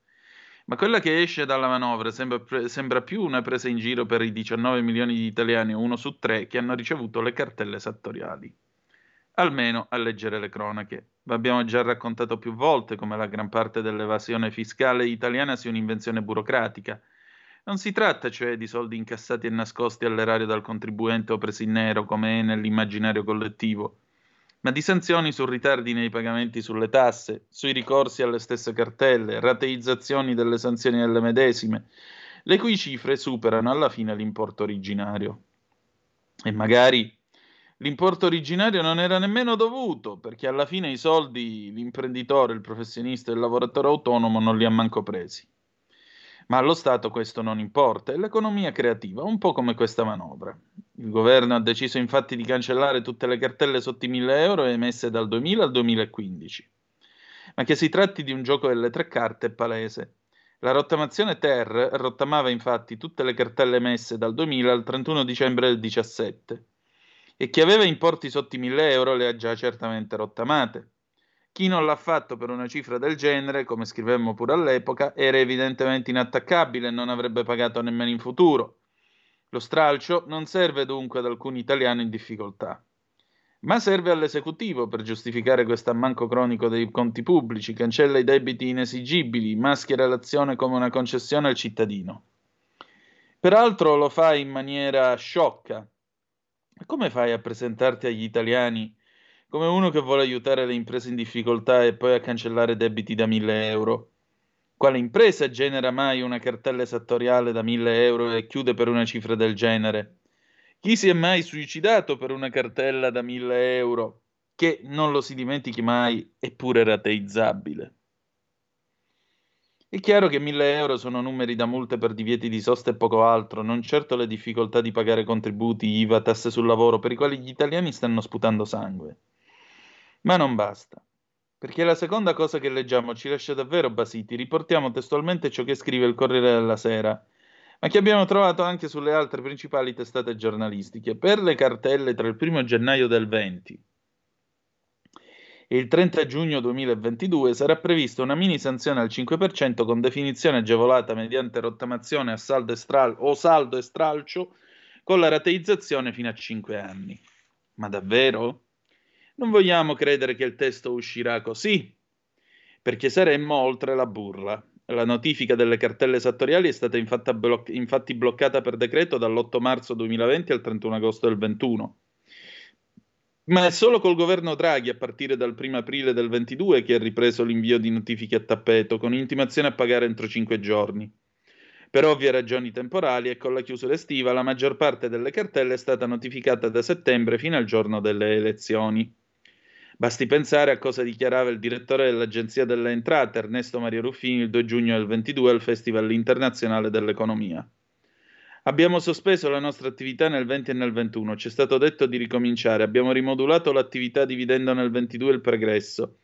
Ma quella che esce dalla manovra sembra, pre- sembra più una presa in giro per i 19 milioni di italiani, uno su tre, che hanno ricevuto le cartelle esattoriali. Almeno a leggere le cronache. Vi abbiamo già raccontato più volte come la gran parte dell'evasione fiscale italiana sia un'invenzione burocratica. Non si tratta cioè di soldi incassati e nascosti all'erario dal contribuente o presi in nero come è nell'immaginario collettivo, ma di sanzioni su ritardi nei pagamenti sulle tasse, sui ricorsi alle stesse cartelle, rateizzazioni delle sanzioni alle medesime, le cui cifre superano alla fine l'importo originario. E magari l'importo originario non era nemmeno dovuto, perché alla fine i soldi l'imprenditore, il professionista e il lavoratore autonomo non li ha manco presi. Ma allo Stato questo non importa, è l'economia creativa, un po' come questa manovra. Il governo ha deciso infatti di cancellare tutte le cartelle sotto i 1000 euro emesse dal 2000 al 2015. Ma che si tratti di un gioco delle tre carte è palese. La rottamazione Ter rottamava infatti tutte le cartelle emesse dal 2000 al 31 dicembre del 2017 e chi aveva importi sotto i 1000 euro le ha già certamente rottamate. Chi non l'ha fatto per una cifra del genere, come scrivemmo pure all'epoca, era evidentemente inattaccabile e non avrebbe pagato nemmeno in futuro. Lo stralcio non serve dunque ad alcun italiano in difficoltà, ma serve all'esecutivo per giustificare questo ammanco cronico dei conti pubblici, cancella i debiti inesigibili, maschera l'azione come una concessione al cittadino. Peraltro lo fa in maniera sciocca. Come fai a presentarti agli italiani come uno che vuole aiutare le imprese in difficoltà e poi a cancellare debiti da 1000 euro. Quale impresa genera mai una cartella esattoriale da 1000 euro e chiude per una cifra del genere? Chi si è mai suicidato per una cartella da 1000 euro che, non lo si dimentichi mai, è pure rateizzabile? È chiaro che 1000 euro sono numeri da multe per divieti di sosta e poco altro, non certo le difficoltà di pagare contributi, IVA, tasse sul lavoro, per i quali gli italiani stanno sputando sangue. Ma non basta, perché la seconda cosa che leggiamo ci lascia davvero basiti. Riportiamo testualmente ciò che scrive il Corriere della Sera, ma che abbiamo trovato anche sulle altre principali testate giornalistiche. Per le cartelle tra il 1 gennaio del 20 e il 30 giugno 2022 sarà prevista una mini sanzione al 5% con definizione agevolata mediante rottamazione a saldo e stral- o saldo e stralcio con la rateizzazione fino a 5 anni. Ma davvero? Non vogliamo credere che il testo uscirà così, perché saremmo oltre la burla. La notifica delle cartelle esattoriali è stata bloc- infatti bloccata per decreto dall'8 marzo 2020 al 31 agosto del 21. Ma è solo col governo Draghi, a partire dal 1 aprile del 22, che ha ripreso l'invio di notifiche a tappeto, con intimazione a pagare entro 5 giorni. Per ovvie ragioni temporali e con la chiusura estiva, la maggior parte delle cartelle è stata notificata da settembre fino al giorno delle elezioni. Basti pensare a cosa dichiarava il direttore dell'Agenzia delle Entrate, Ernesto Maria Ruffini, il 2 giugno del 22 al Festival internazionale dell'economia. Abbiamo sospeso la nostra attività nel 20 e nel 21, ci è stato detto di ricominciare, abbiamo rimodulato l'attività dividendo nel 22 il pregresso.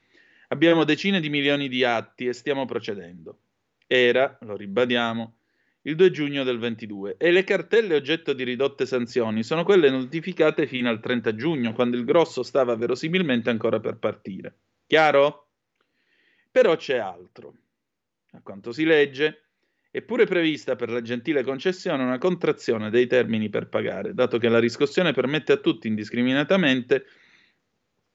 Abbiamo decine di milioni di atti e stiamo procedendo. Era, lo ribadiamo, il 2 giugno del 22 e le cartelle oggetto di ridotte sanzioni sono quelle notificate fino al 30 giugno, quando il grosso stava verosimilmente ancora per partire. Chiaro? Però c'è altro. A quanto si legge, è pure prevista per la gentile concessione una contrazione dei termini per pagare, dato che la riscossione permette a tutti indiscriminatamente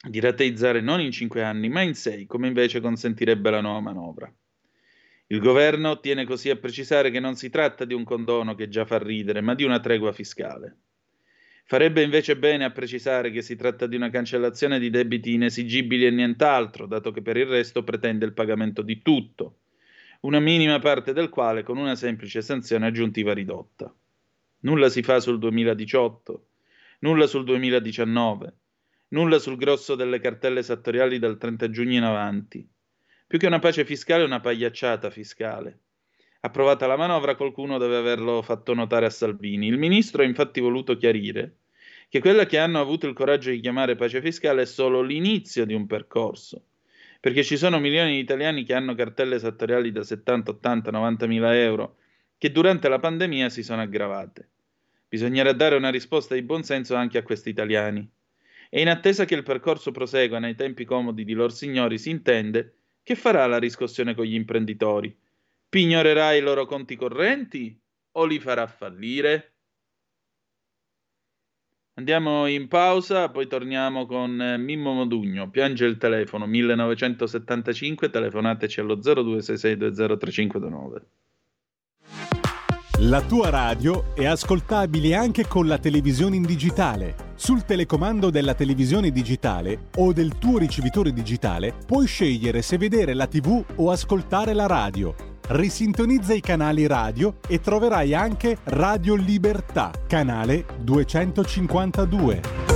di rateizzare non in 5 anni, ma in 6, come invece consentirebbe la nuova manovra. Il governo tiene così a precisare che non si tratta di un condono che già fa ridere, ma di una tregua fiscale. Farebbe invece bene a precisare che si tratta di una cancellazione di debiti inesigibili e nient'altro, dato che per il resto pretende il pagamento di tutto, una minima parte del quale con una semplice sanzione aggiuntiva ridotta. Nulla si fa sul 2018, nulla sul 2019, nulla sul grosso delle cartelle esattoriali dal 30 giugno in avanti più che una pace fiscale, una pagliacciata fiscale. Approvata la manovra, qualcuno deve averlo fatto notare a Salvini. Il ministro ha infatti voluto chiarire che quella che hanno avuto il coraggio di chiamare pace fiscale è solo l'inizio di un percorso, perché ci sono milioni di italiani che hanno cartelle esattoriali da 70, 80, 90 mila euro che durante la pandemia si sono aggravate. Bisognerà dare una risposta di buonsenso anche a questi italiani. E in attesa che il percorso prosegua nei tempi comodi di lor signori, si intende che farà la riscossione con gli imprenditori? Pignorerà i loro conti correnti o li farà fallire? Andiamo in pausa, poi torniamo con eh, Mimmo Modugno. Piange il telefono 1975, telefonateci allo 0266203529. La tua radio è ascoltabile anche con la televisione in digitale. Sul telecomando della televisione digitale o del tuo ricevitore digitale puoi scegliere se vedere la TV o ascoltare la radio. Risintonizza i canali radio e troverai anche Radio Libertà, canale 252.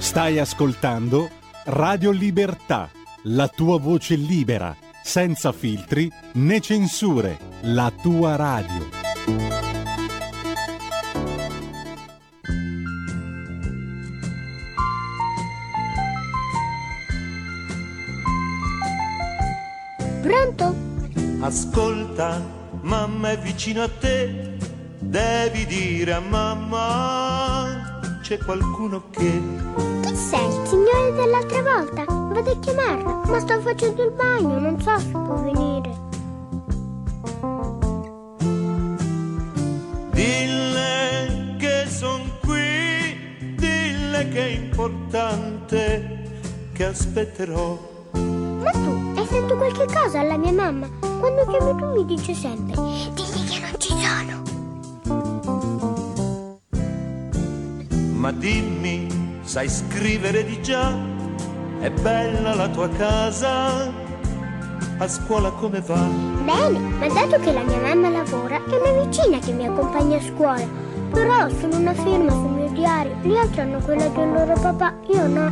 Stai ascoltando Radio Libertà, la tua voce libera, senza filtri né censure, la tua radio. Pronto? Ascolta, mamma è vicino a te, devi dire a mamma c'è qualcuno che... Chi sei? Il signore dell'altra volta? Vado a chiamarlo, ma sto facendo il bagno, non so se può venire. Dille che son qui, dille che è importante, che aspetterò. Ma tu hai sentito qualche cosa alla mia mamma? Quando chiamo tu mi dice sempre, Ma dimmi, sai scrivere di già? È bella la tua casa? A scuola come va? Bene, ma dato che la mia mamma lavora, è una vicina che mi accompagna a scuola. Però ho solo una firma sul mio diario, gli altri hanno quella del loro papà, io no.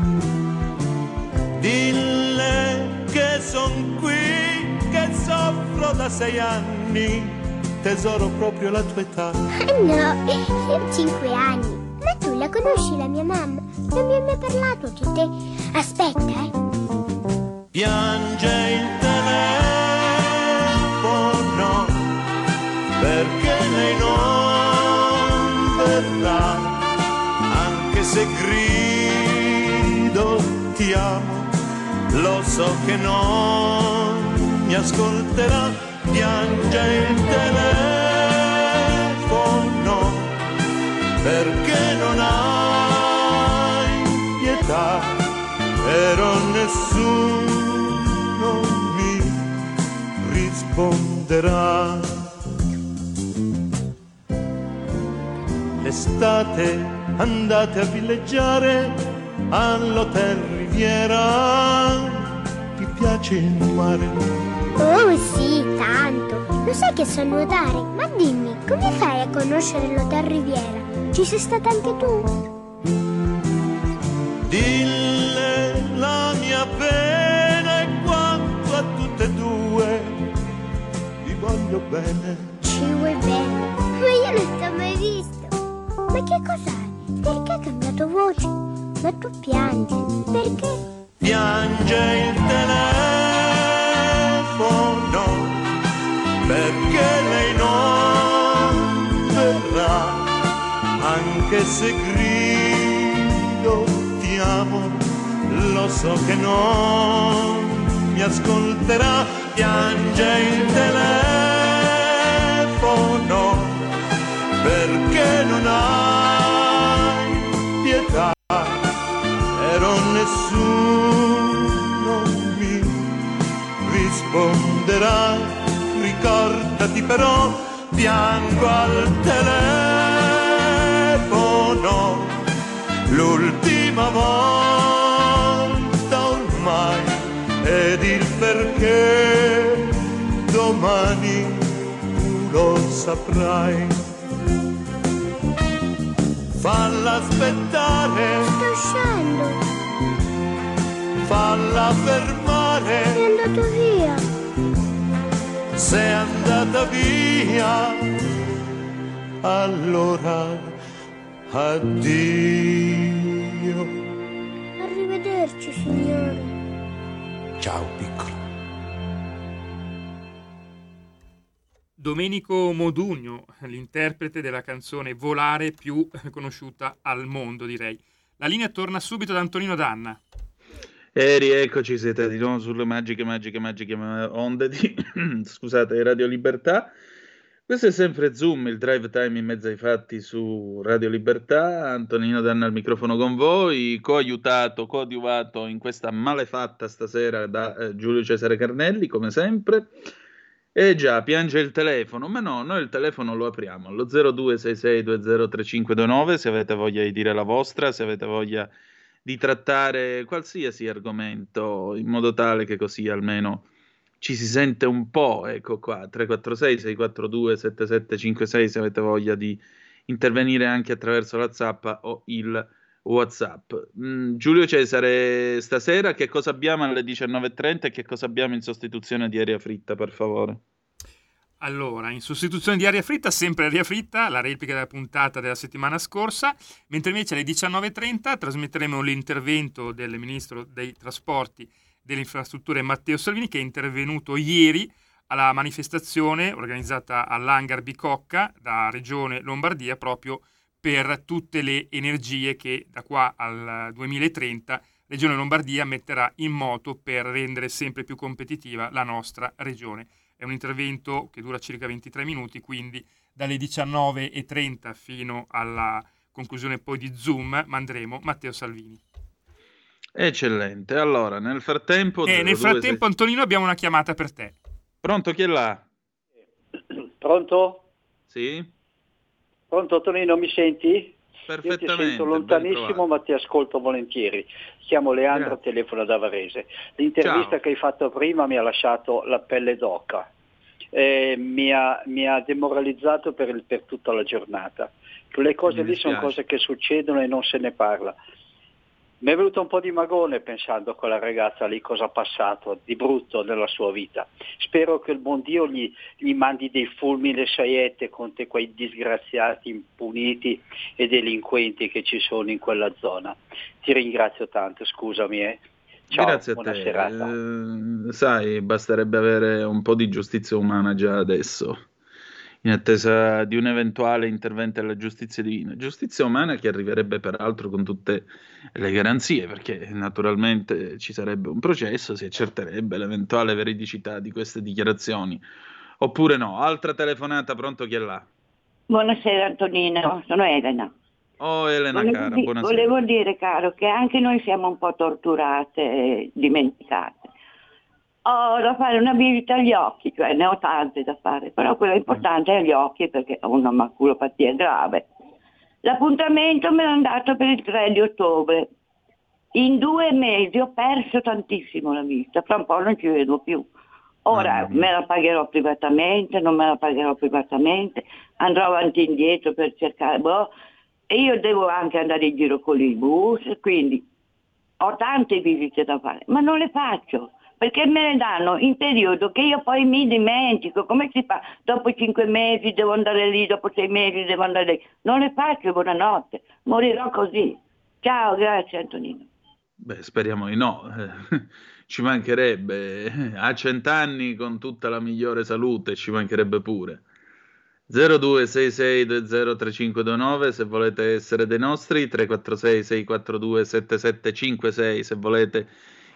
Dille che son qui, che soffro da sei anni, tesoro proprio la tua età. Ah, No, io ho cinque anni. Ma tu la conosci la mia mamma? Non mi ha mai parlato di te. Aspetta, eh. Piange il telefono perché lei non verrà, anche se grido ti amo, lo so che non mi ascolterà. Piange il telefono perché non hai pietà, però nessuno mi risponderà. L'estate andate a villeggiare all'hotel Riviera, ti piace il mare? Oh sì, tanto. Lo sai che so nuotare? Ma dimmi, come fai a conoscere l'Hotel Riviera? Ci sei stata anche tu? Dille la mia pena e quanto a tutte e due vi voglio bene. Ci vuoi bene? Ma io non ti ho mai visto. Ma che cos'hai? Perché hai cambiato voce? Ma tu piangi. Perché? Piange il telefono perché lei non anche se grido ti amo, lo so che non mi ascolterà. Piange il telefono perché non hai pietà, però nessuno mi risponderà. Ricordati però, piango al telefono, l'ultima volta ormai, ed il perché domani tu lo saprai. Falla aspettare, Sto uscendo. falla fermare. È andato via. sei andata via, allora addio. Arrivederci, signore. Ciao piccolo. Domenico Modugno, l'interprete della canzone Volare più conosciuta al mondo, direi. La linea torna subito da Antonino Danna. E rieccoci, siete di nuovo sulle magiche, magiche, magiche onde di, scusate, Radio Libertà. Questo è sempre Zoom, il drive time in mezzo ai fatti su Radio Libertà. Antonino Danna al microfono con voi, coaiutato, coadiuvato in questa malefatta stasera da eh, Giulio Cesare Carnelli, come sempre. E già, piange il telefono, ma no, noi il telefono lo apriamo allo 0266203529 se avete voglia di dire la vostra, se avete voglia di trattare qualsiasi argomento in modo tale che così almeno ci si sente un po', ecco qua, 346 642 7756 se avete voglia di intervenire anche attraverso la zappa o il WhatsApp. Mm, Giulio Cesare, stasera che cosa abbiamo alle 19.30 e che cosa abbiamo in sostituzione di aria fritta, per favore? Allora, in sostituzione di aria fritta, sempre aria fritta, la replica della puntata della settimana scorsa, mentre invece alle 19.30 trasmetteremo l'intervento del Ministro dei Trasporti delle Infrastrutture Matteo Salvini, che è intervenuto ieri alla manifestazione organizzata all'Hangar Bicocca da Regione Lombardia proprio per tutte le energie che da qua al 2030 Regione Lombardia metterà in moto per rendere sempre più competitiva la nostra regione. È un intervento che dura circa 23 minuti, quindi dalle 19.30 fino alla conclusione poi di Zoom mandremo Matteo Salvini. Eccellente. Allora, nel frattempo... E nel 02 frattempo, Antonino, abbiamo una chiamata per te. Pronto, chi è là? Pronto? Sì? Pronto Tonino, mi senti? Io ti Perfettamente. sento lontanissimo ma ti ascolto volentieri. Chiamo Leandro, Grazie. telefono da Varese. L'intervista Ciao. che hai fatto prima mi ha lasciato la pelle d'oca. Eh, mi, ha, mi ha demoralizzato per, il- per tutta la giornata. Le cose Mi lì sono cose che succedono e non se ne parla. Mi è venuto un po' di magone pensando a quella ragazza lì cosa ha passato di brutto nella sua vita. Spero che il buon Dio gli, gli mandi dei fulmini e saiette contro quei disgraziati, impuniti e delinquenti che ci sono in quella zona. Ti ringrazio tanto, scusami. Eh. Ciao, Grazie a buona te. serata. Eh, sai, basterebbe avere un po' di giustizia umana già adesso, in attesa di un eventuale intervento della giustizia divina. Giustizia umana che arriverebbe peraltro con tutte le garanzie, perché naturalmente ci sarebbe un processo, si accerterebbe l'eventuale veridicità di queste dichiarazioni. Oppure no. Altra telefonata, pronto chi è là? Buonasera Antonino, sono Elena. Oh Elena volevo, cara, di- buonasera. volevo dire, caro, che anche noi siamo un po' torturate e dimenticate. Ho da fare una visita agli occhi, cioè ne ho tante da fare, però quella importante è agli occhi perché ho una maculopatia grave. L'appuntamento me l'hanno dato per il 3 di ottobre. In due mesi ho perso tantissimo la vista, fra un po' non ci vedo più. Ora me la pagherò privatamente, non me la pagherò privatamente, andrò avanti e indietro per cercare, boh, e io devo anche andare in giro con il bus, quindi ho tante visite da fare, ma non le faccio perché me ne danno in periodo che io poi mi dimentico. Come si fa? Dopo cinque mesi devo andare lì, dopo sei mesi devo andare lì. Non le faccio, buonanotte, morirò così. Ciao, grazie Antonino. Beh, speriamo di no, eh, ci mancherebbe. A cent'anni con tutta la migliore salute, ci mancherebbe pure. 0266203529 se volete essere dei nostri, 346 642 7756 se volete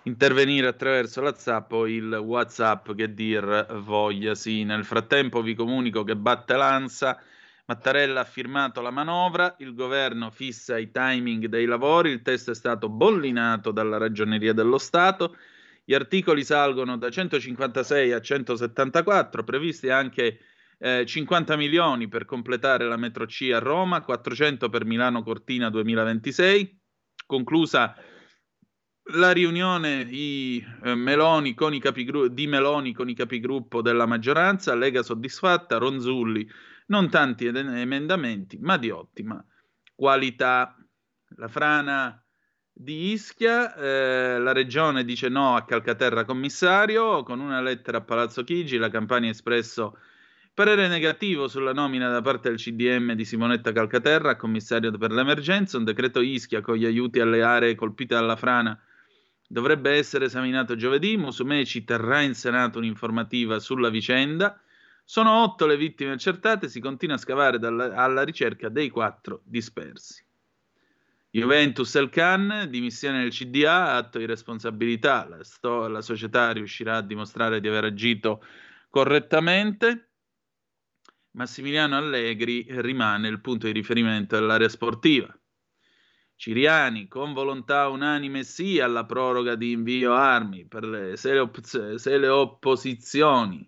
intervenire attraverso la Zap o il WhatsApp che dir voglia. Sì, nel frattempo vi comunico che batte l'ansa. Mattarella ha firmato la manovra, il governo fissa i timing dei lavori, il testo è stato bollinato dalla Ragioneria dello Stato, gli articoli salgono da 156 a 174, previsti anche eh, 50 milioni per completare la metro C a Roma, 400 per Milano Cortina 2026, conclusa la riunione i, eh, Meloni capigru- di Meloni con i capigruppo della maggioranza, Lega soddisfatta, Ronzulli non tanti ed- emendamenti, ma di ottima qualità. La frana di Ischia, eh, la regione dice no a Calcaterra commissario, con una lettera a Palazzo Chigi, la Campania ha espresso parere negativo sulla nomina da parte del CDM di Simonetta Calcaterra commissario per l'emergenza, un decreto Ischia con gli aiuti alle aree colpite dalla frana dovrebbe essere esaminato giovedì. Musumeci terrà in Senato un'informativa sulla vicenda. Sono otto le vittime accertate, si continua a scavare dalla, alla ricerca dei quattro dispersi. Juventus El Khan, dimissione del CDA, atto di responsabilità, la, sto, la società riuscirà a dimostrare di aver agito correttamente. Massimiliano Allegri rimane il punto di riferimento dell'area sportiva. Ciriani, con volontà unanime sì alla proroga di invio armi per le, se, le op- se le opposizioni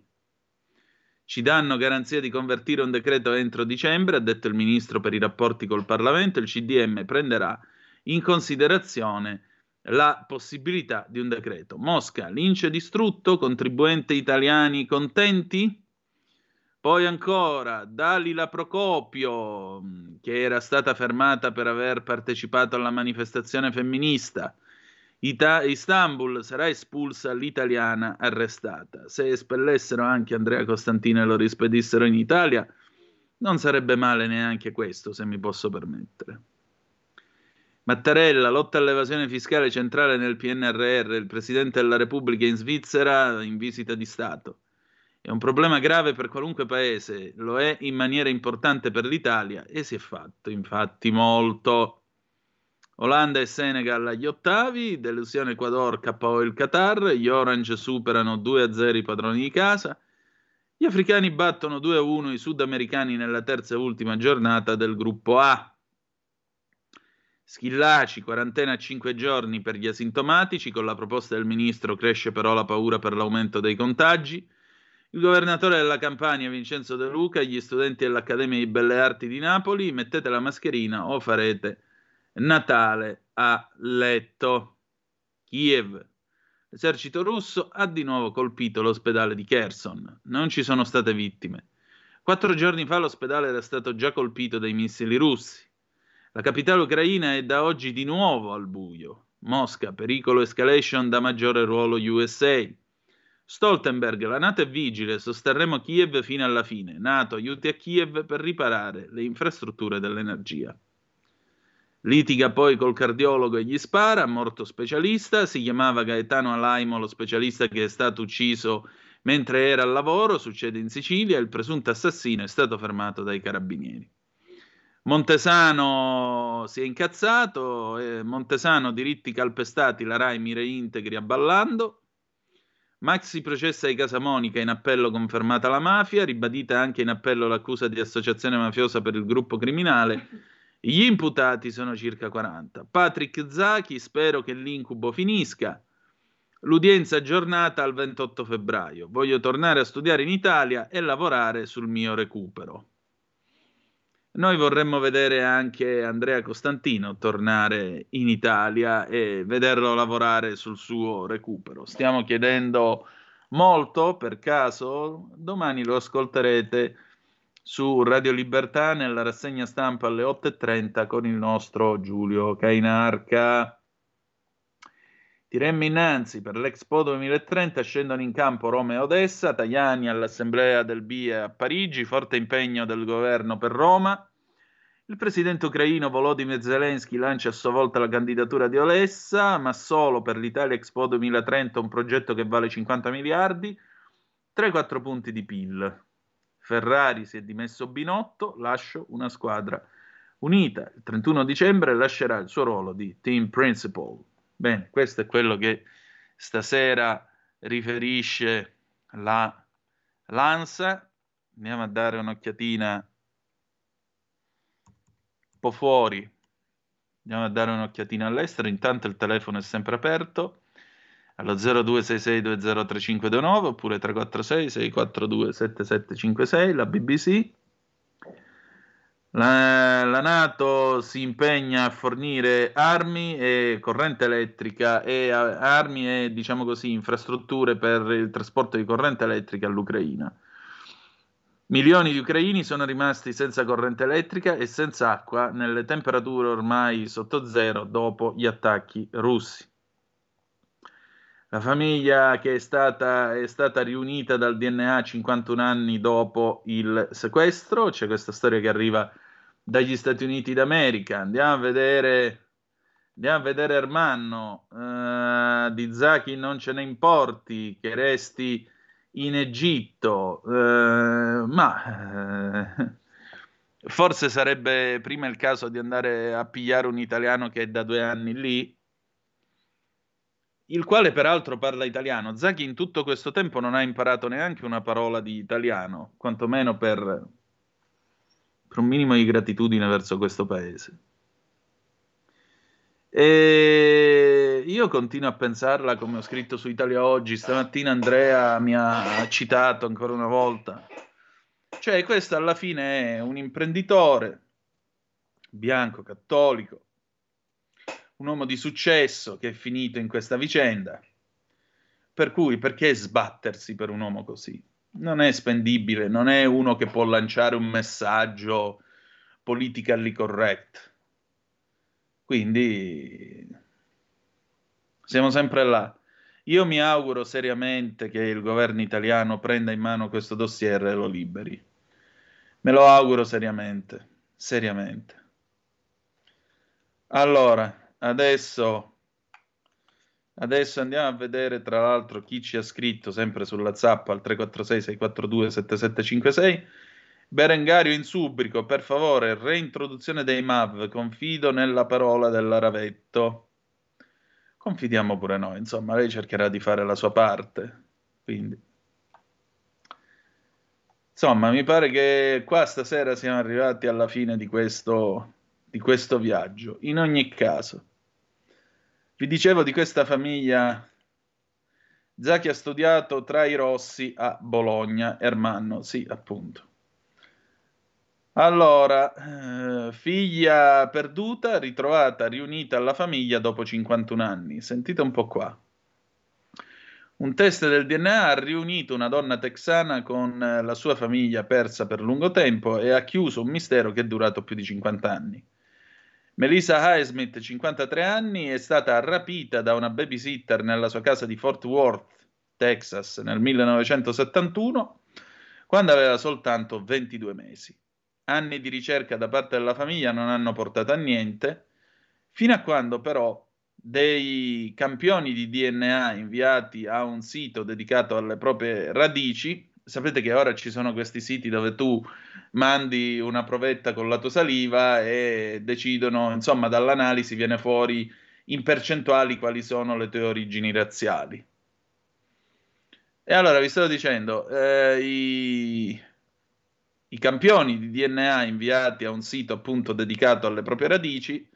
ci danno garanzia di convertire un decreto entro dicembre, ha detto il ministro per i rapporti col Parlamento, il CDM prenderà in considerazione la possibilità di un decreto. Mosca, lince distrutto, contribuente italiani contenti? Poi ancora Dalila Procopio, che era stata fermata per aver partecipato alla manifestazione femminista. Ita- Istanbul sarà espulsa l'italiana arrestata. Se espellessero anche Andrea Costantino e lo rispedissero in Italia, non sarebbe male neanche questo, se mi posso permettere. Mattarella, lotta all'evasione fiscale centrale nel PNRR, il Presidente della Repubblica in Svizzera in visita di Stato. È un problema grave per qualunque paese, lo è in maniera importante per l'Italia e si è fatto infatti molto. Olanda e Senegal agli ottavi, delusione Ecuador, KO il Qatar, gli Orange superano 2-0 i padroni di casa, gli africani battono 2-1 i sudamericani nella terza e ultima giornata del gruppo A. Schillaci, quarantena a 5 giorni per gli asintomatici, con la proposta del ministro cresce però la paura per l'aumento dei contagi. Il governatore della Campania, Vincenzo De Luca, gli studenti dell'Accademia di Belle Arti di Napoli, mettete la mascherina o farete Natale a letto. Kiev. L'esercito russo ha di nuovo colpito l'ospedale di Kherson. Non ci sono state vittime. Quattro giorni fa l'ospedale era stato già colpito dai missili russi. La capitale ucraina è da oggi di nuovo al buio. Mosca, pericolo escalation da maggiore ruolo USA. Stoltenberg, la Nato è vigile, sosterremo Kiev fino alla fine. Nato aiuti a Kiev per riparare le infrastrutture dell'energia. Litiga poi col cardiologo e gli spara, morto specialista, si chiamava Gaetano Alaimo, lo specialista che è stato ucciso mentre era al lavoro, succede in Sicilia, il presunto assassino è stato fermato dai carabinieri. Montesano si è incazzato, eh, Montesano diritti calpestati, la Rai mi reintegri a ballando. Maxi processa di Casamonica, in appello confermata la mafia, ribadita anche in appello l'accusa di associazione mafiosa per il gruppo criminale. Gli imputati sono circa 40. Patrick Zachi, spero che l'incubo finisca. L'udienza aggiornata al 28 febbraio. Voglio tornare a studiare in Italia e lavorare sul mio recupero. Noi vorremmo vedere anche Andrea Costantino tornare in Italia e vederlo lavorare sul suo recupero. Stiamo chiedendo molto, per caso, domani lo ascolterete su Radio Libertà nella rassegna stampa alle 8.30 con il nostro Giulio Cainarca. Tiremmo innanzi per l'Expo 2030 scendono in campo Roma e Odessa, Tajani all'Assemblea del BIE a Parigi, forte impegno del governo per Roma. Il presidente ucraino Volodymyr Zelensky lancia a sua volta la candidatura di Odessa, ma solo per l'Italia Expo 2030, un progetto che vale 50 miliardi, 3-4 punti di PIL. Ferrari si è dimesso Binotto, lascio una squadra unita. Il 31 dicembre lascerà il suo ruolo di team principal. Bene, questo è quello che stasera riferisce la Lanza. Andiamo a dare un'occhiatina un po' fuori. Andiamo a dare un'occhiatina all'estero. Intanto il telefono è sempre aperto allo 0266203529 oppure 346 642 7756 la BBC la, la, Nato si impegna a fornire armi e corrente elettrica e a, armi e diciamo così infrastrutture per il trasporto di corrente elettrica all'Ucraina. Milioni di ucraini sono rimasti senza corrente elettrica e senza acqua nelle temperature ormai sotto zero dopo gli attacchi russi. La famiglia che è stata, è stata riunita dal DNA 51 anni dopo il sequestro, c'è questa storia che arriva dagli Stati Uniti d'America. Andiamo a vedere Andiamo a vedere Ermanno, eh, di Zaki non ce ne importi, che resti in Egitto, eh, ma eh, forse sarebbe prima il caso di andare a pigliare un italiano che è da due anni lì, il quale peraltro parla italiano. Zaki in tutto questo tempo non ha imparato neanche una parola di italiano, quantomeno per, per un minimo di gratitudine verso questo paese. E io continuo a pensarla come ho scritto su Italia Oggi. Stamattina Andrea mi ha citato ancora una volta. Cioè, questo alla fine è un imprenditore bianco, cattolico, un uomo di successo che è finito in questa vicenda. Per cui, perché sbattersi per un uomo così? Non è spendibile, non è uno che può lanciare un messaggio politically correct. Quindi siamo sempre là. Io mi auguro seriamente che il governo italiano prenda in mano questo dossier e lo liberi. Me lo auguro seriamente, seriamente. Allora, adesso, adesso andiamo a vedere tra l'altro chi ci ha scritto sempre sulla zappa al 346 642 7756 Berengario in subrico, per favore, reintroduzione dei MAV, confido nella parola della Ravetto. Confidiamo pure noi, insomma, lei cercherà di fare la sua parte. Quindi. Insomma, mi pare che qua stasera siamo arrivati alla fine di questo, di questo viaggio. In ogni caso, vi dicevo di questa famiglia Zacchi ha studiato tra i Rossi a Bologna, Ermanno, sì, appunto. Allora, eh, figlia perduta, ritrovata, riunita alla famiglia dopo 51 anni. Sentite un po' qua. Un test del DNA ha riunito una donna texana con eh, la sua famiglia persa per lungo tempo e ha chiuso un mistero che è durato più di 50 anni. Melissa Highsmith, 53 anni, è stata rapita da una babysitter nella sua casa di Fort Worth, Texas, nel 1971, quando aveva soltanto 22 mesi. Anni di ricerca da parte della famiglia non hanno portato a niente, fino a quando però dei campioni di DNA inviati a un sito dedicato alle proprie radici, sapete che ora ci sono questi siti dove tu mandi una provetta con la tua saliva e decidono, insomma, dall'analisi viene fuori in percentuali quali sono le tue origini razziali. E allora vi stavo dicendo, eh, i i campioni di DNA inviati a un sito appunto dedicato alle proprie radici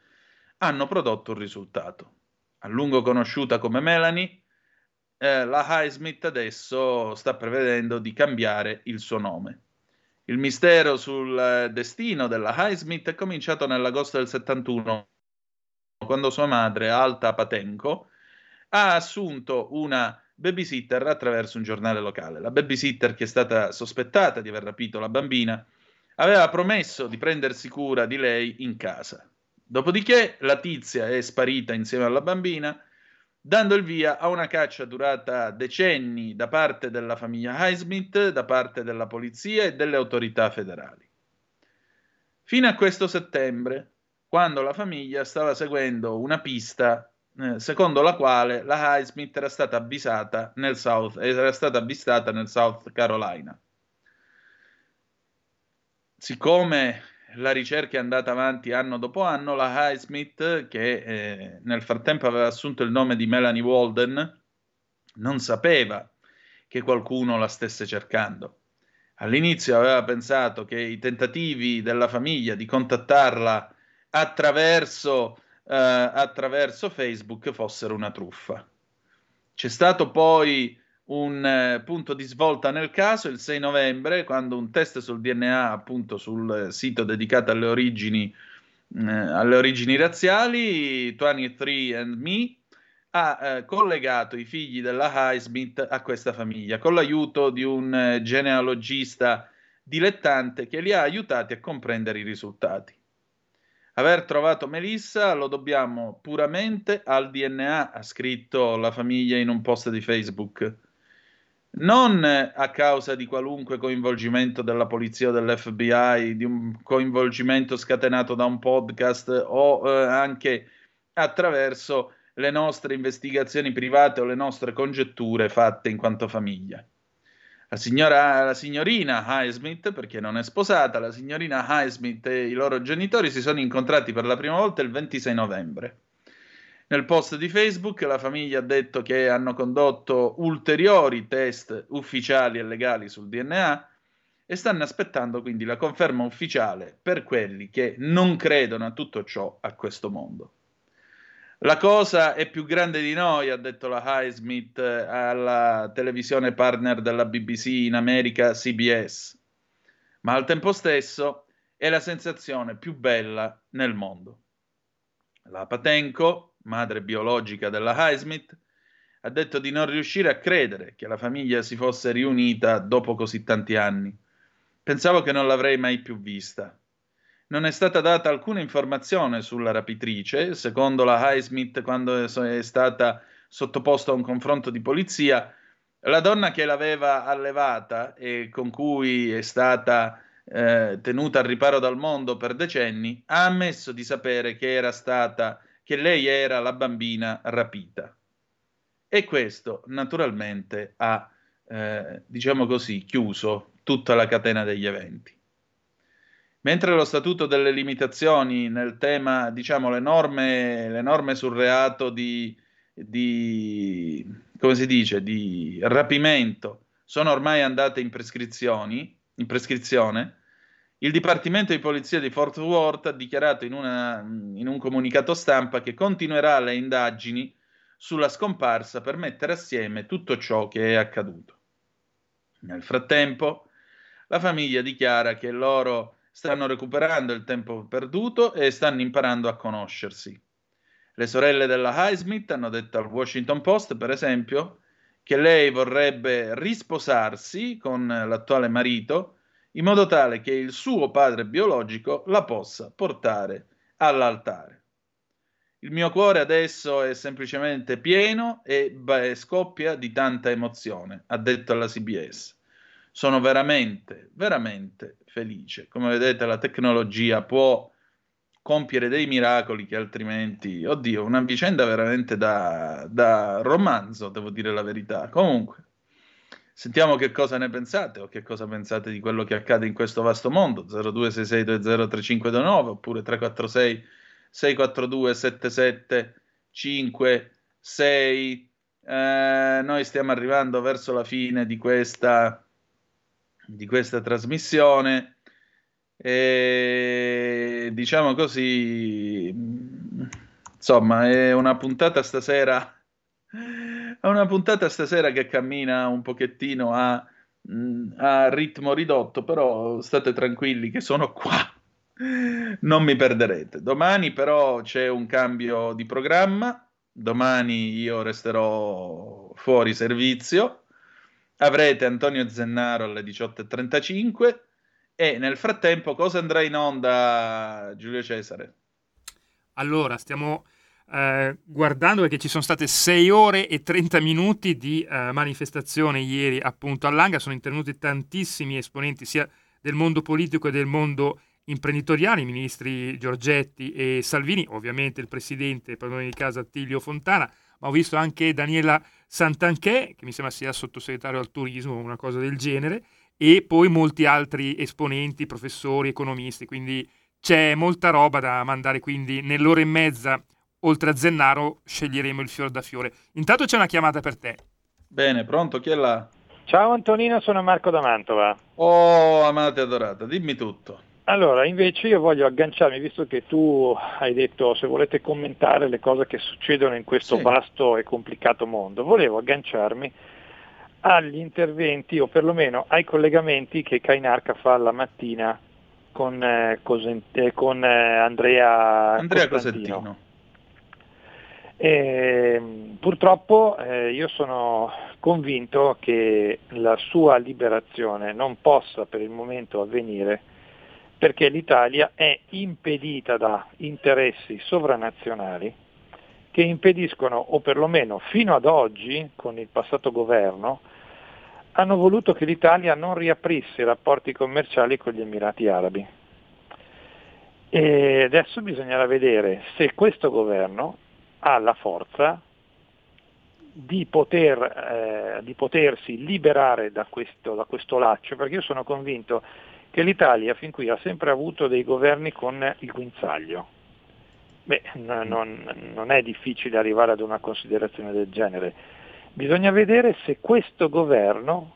hanno prodotto un risultato. A lungo conosciuta come Melanie, eh, la Highsmith adesso sta prevedendo di cambiare il suo nome. Il mistero sul eh, destino della Highsmith è cominciato nell'agosto del 71, quando sua madre, Alta Patenko, ha assunto una babysitter attraverso un giornale locale. La babysitter, che è stata sospettata di aver rapito la bambina, aveva promesso di prendersi cura di lei in casa. Dopodiché la tizia è sparita insieme alla bambina, dando il via a una caccia durata decenni da parte della famiglia Highsmith, da parte della polizia e delle autorità federali. Fino a questo settembre, quando la famiglia stava seguendo una pista eh, secondo la quale la Highsmith era stata avvisata nel South, era stata avvistata nel South Carolina. Siccome la ricerca è andata avanti anno dopo anno, la Highsmith, che eh, nel frattempo aveva assunto il nome di Melanie Walden, non sapeva che qualcuno la stesse cercando. All'inizio aveva pensato che i tentativi della famiglia di contattarla attraverso eh, attraverso Facebook fossero una truffa. C'è stato poi un eh, punto di svolta nel caso il 6 novembre, quando un test sul DNA, appunto sul sito dedicato alle origini, eh, alle origini razziali, 23andMe, ha eh, collegato i figli della Highsmith a questa famiglia con l'aiuto di un eh, genealogista dilettante che li ha aiutati a comprendere i risultati. Aver trovato Melissa lo dobbiamo puramente al DNA, ha scritto la famiglia in un post di Facebook. Non a causa di qualunque coinvolgimento della polizia o dell'FBI, di un coinvolgimento scatenato da un podcast o eh, anche attraverso le nostre investigazioni private o le nostre congetture fatte in quanto famiglia. La, signora, la signorina Highsmith, perché non è sposata, la signorina Highsmith e i loro genitori si sono incontrati per la prima volta il 26 novembre. Nel post di Facebook la famiglia ha detto che hanno condotto ulteriori test ufficiali e legali sul DNA e stanno aspettando quindi la conferma ufficiale per quelli che non credono a tutto ciò a questo mondo. La cosa è più grande di noi, ha detto la Highsmith eh, alla televisione partner della BBC in America, CBS, ma al tempo stesso è la sensazione più bella nel mondo. La Patenko, madre biologica della Highsmith, ha detto di non riuscire a credere che la famiglia si fosse riunita dopo così tanti anni. Pensavo che non l'avrei mai più vista non è stata data alcuna informazione sulla rapitrice, secondo la Highsmith quando è stata sottoposta a un confronto di polizia, la donna che l'aveva allevata e con cui è stata eh, tenuta al riparo dal mondo per decenni, ha ammesso di sapere che era stata che lei era la bambina rapita. E questo naturalmente ha, eh, diciamo così, chiuso tutta la catena degli eventi. Mentre lo statuto delle limitazioni nel tema, diciamo, le norme, le norme sul reato di, di, come si dice, di rapimento sono ormai andate in, in prescrizione, il Dipartimento di Polizia di Fort Worth ha dichiarato in, una, in un comunicato stampa che continuerà le indagini sulla scomparsa per mettere assieme tutto ciò che è accaduto. Nel frattempo, la famiglia dichiara che loro stanno recuperando il tempo perduto e stanno imparando a conoscersi. Le sorelle della Highsmith hanno detto al Washington Post, per esempio, che lei vorrebbe risposarsi con l'attuale marito in modo tale che il suo padre biologico la possa portare all'altare. Il mio cuore adesso è semplicemente pieno e scoppia di tanta emozione, ha detto alla CBS. Sono veramente, veramente felice. Come vedete, la tecnologia può compiere dei miracoli che altrimenti, oddio, una vicenda veramente da, da romanzo, devo dire la verità. Comunque, sentiamo che cosa ne pensate o che cosa pensate di quello che accade in questo vasto mondo. 0266203529 oppure 346 642 7756. Eh, noi stiamo arrivando verso la fine di questa di questa trasmissione. E diciamo così, insomma, è una puntata stasera. È una puntata stasera che cammina un pochettino a, a ritmo ridotto, però state tranquilli che sono qua non mi perderete. Domani però c'è un cambio di programma, domani io resterò fuori servizio avrete Antonio Zennaro alle 18.35 e nel frattempo cosa andrà in onda Giulio Cesare? Allora, stiamo eh, guardando perché ci sono state 6 ore e 30 minuti di eh, manifestazione ieri appunto all'Anga, sono intervenuti tantissimi esponenti sia del mondo politico e del mondo imprenditoriale, i ministri Giorgetti e Salvini, ovviamente il presidente, di casa Attilio Fontana, ma ho visto anche Daniela Santanchè, che mi sembra sia sottosegretario al turismo o una cosa del genere, e poi molti altri esponenti, professori, economisti, quindi c'è molta roba da mandare, quindi nell'ora e mezza, oltre a Zennaro, sceglieremo il fiore da fiore. Intanto c'è una chiamata per te. Bene, pronto, chi è là? Ciao Antonino, sono Marco da Mantova. Oh, amata e adorata, dimmi tutto. Allora, invece io voglio agganciarmi, visto che tu hai detto se volete commentare le cose che succedono in questo sì. vasto e complicato mondo, volevo agganciarmi agli interventi o perlomeno ai collegamenti che Kainarca fa la mattina con, eh, Cosent- con eh, Andrea, Andrea Cosentino. E, purtroppo eh, io sono convinto che la sua liberazione non possa per il momento avvenire perché l'Italia è impedita da interessi sovranazionali che impediscono, o perlomeno fino ad oggi, con il passato governo, hanno voluto che l'Italia non riaprisse i rapporti commerciali con gli Emirati Arabi. E adesso bisognerà vedere se questo governo ha la forza di, poter, eh, di potersi liberare da questo, da questo laccio, perché io sono convinto che l'Italia fin qui ha sempre avuto dei governi con il guinzaglio. Beh, non, non è difficile arrivare ad una considerazione del genere. Bisogna vedere se questo governo,